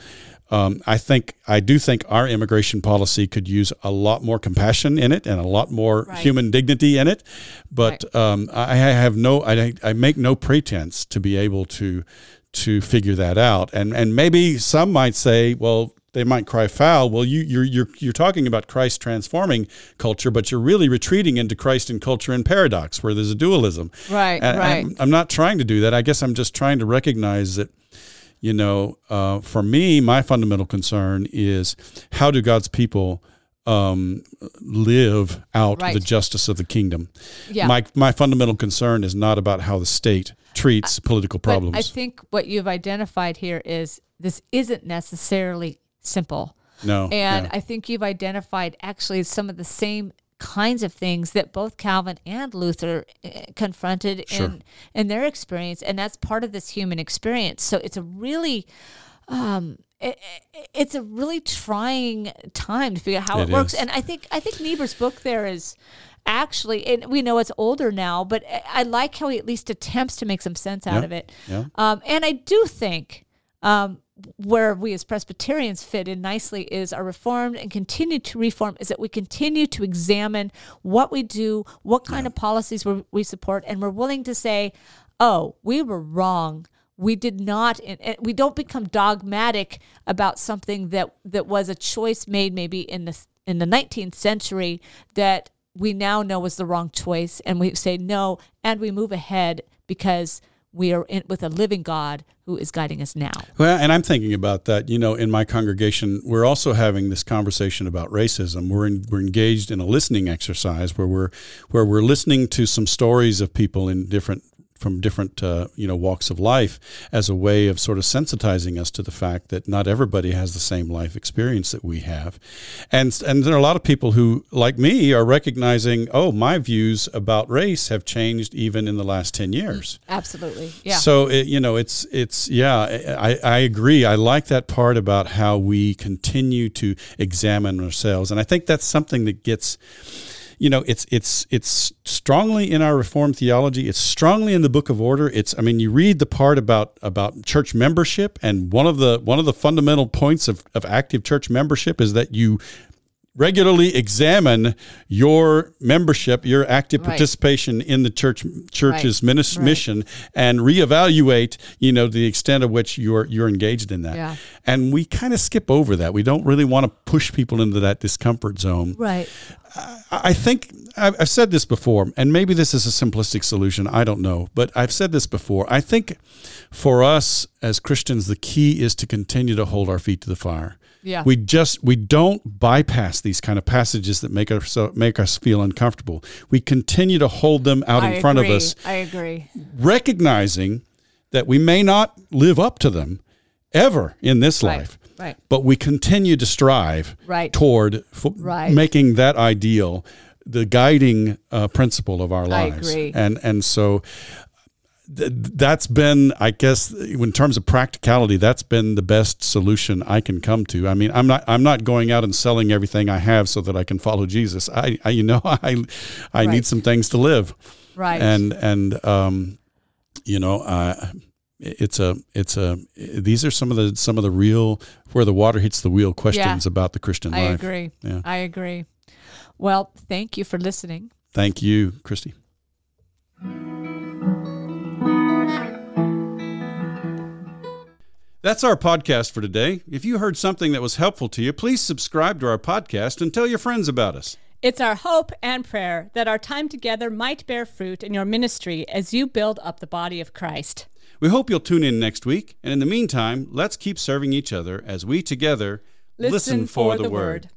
Um, I think I do think our immigration policy could use a lot more compassion in it and a lot more Right. human dignity in it. But um, I, I have no, I, I make no pretense to be able to to figure that out. And and maybe some might say, well, they might cry foul. Well, you, you're you're you're talking about Christ transforming culture, but you're really retreating into Christ and culture and paradox, where there's a dualism. Right, And right. I'm, I'm not trying to do that. I guess I'm just trying to recognize that, you know, uh, for me, my fundamental concern is how do God's people um, live out Right. the justice of the kingdom. Yeah. My my fundamental concern is not about how the state treats political problems. I think what you've identified here is this isn't necessarily simple. no, And yeah. I think you've identified actually some of the same kinds of things that both Calvin and Luther eh, confronted Sure. in in their experience, and that's part of this human experience. So it's a really um, it, it- it's a really trying time to figure out how it, It works. is. And I think I think Niebuhr's book there is actually, and we know it's older now, but I- I like how he at least attempts to make some sense out Yeah. of it. Yeah. Um, and I do think um, where we as Presbyterians fit in nicely is our reformed and continue to reform is that we continue to examine what we do, what kind of policies we we support, and we're willing to say, oh, we were wrong. We did not, and we don't become dogmatic about something that that was a choice made maybe in the in the 19th century that we now know was the wrong choice, and we say no, and we move ahead because we are in, with a living God who is guiding us now. Well, and I'm thinking about that. You know, in my congregation, we're also having this conversation about racism. We're in, we're engaged in a listening exercise where we're where we're listening to some stories of people in different from different uh, you know walks of life as a way of sort of sensitizing us to the fact that not everybody has the same life experience that we have, and and there are a lot of people who like me are recognizing oh my views about race have changed even in the last ten years. Absolutely. Yeah. So it, you know, it's it's yeah, I, I agree. I like that part about how we continue to examine ourselves, and I think that's something that gets. You know, it's it's it's strongly in our Reformed theology. It's strongly in the Book of Order. It's I mean, you read the part about about church membership, and one of the one of the fundamental points of, of active church membership is that you regularly examine your membership, your active Right. participation in the church church's Right. minis- Right. mission, and reevaluate, you know, the extent of which you're you're engaged in that. Yeah. And we kind of skip over that. We don't really want to push people into that discomfort zone. right. I I think I've I've said this before, and maybe this is a simplistic solution. I don't know, but I've said this before. I think for us as Christians, the key is to continue to hold our feet to the fire. Yeah. We just we don't bypass these kind of passages that make us make us feel uncomfortable. We continue to hold them out in I front of us, I agree. recognizing that we may not live up to them ever in this Right. life Right. but we continue to strive Right. toward f- Right. making that ideal the guiding uh, principle of our I lives. agree. And and so th- that's been, I guess, in terms of practicality, that's been the best solution I can come to. I mean, I'm not I'm not going out and selling everything I have so that I can follow Jesus. I, I you know I I Right. need some things to live Right. and and um, you know, uh, it's a it's a these are some of the some of the real where the water hits the wheel questions about the Christian I life. I agree. Yeah. I agree. Well, thank you for listening. Thank you, Christy. That's our podcast for today. If you heard something that was helpful to you, please subscribe to our podcast and tell your friends about us. It's our hope and prayer that our time together might bear fruit in your ministry as you build up the body of Christ. We hope you'll tune in next week. And in the meantime, let's keep serving each other as we together listen, for, the, word.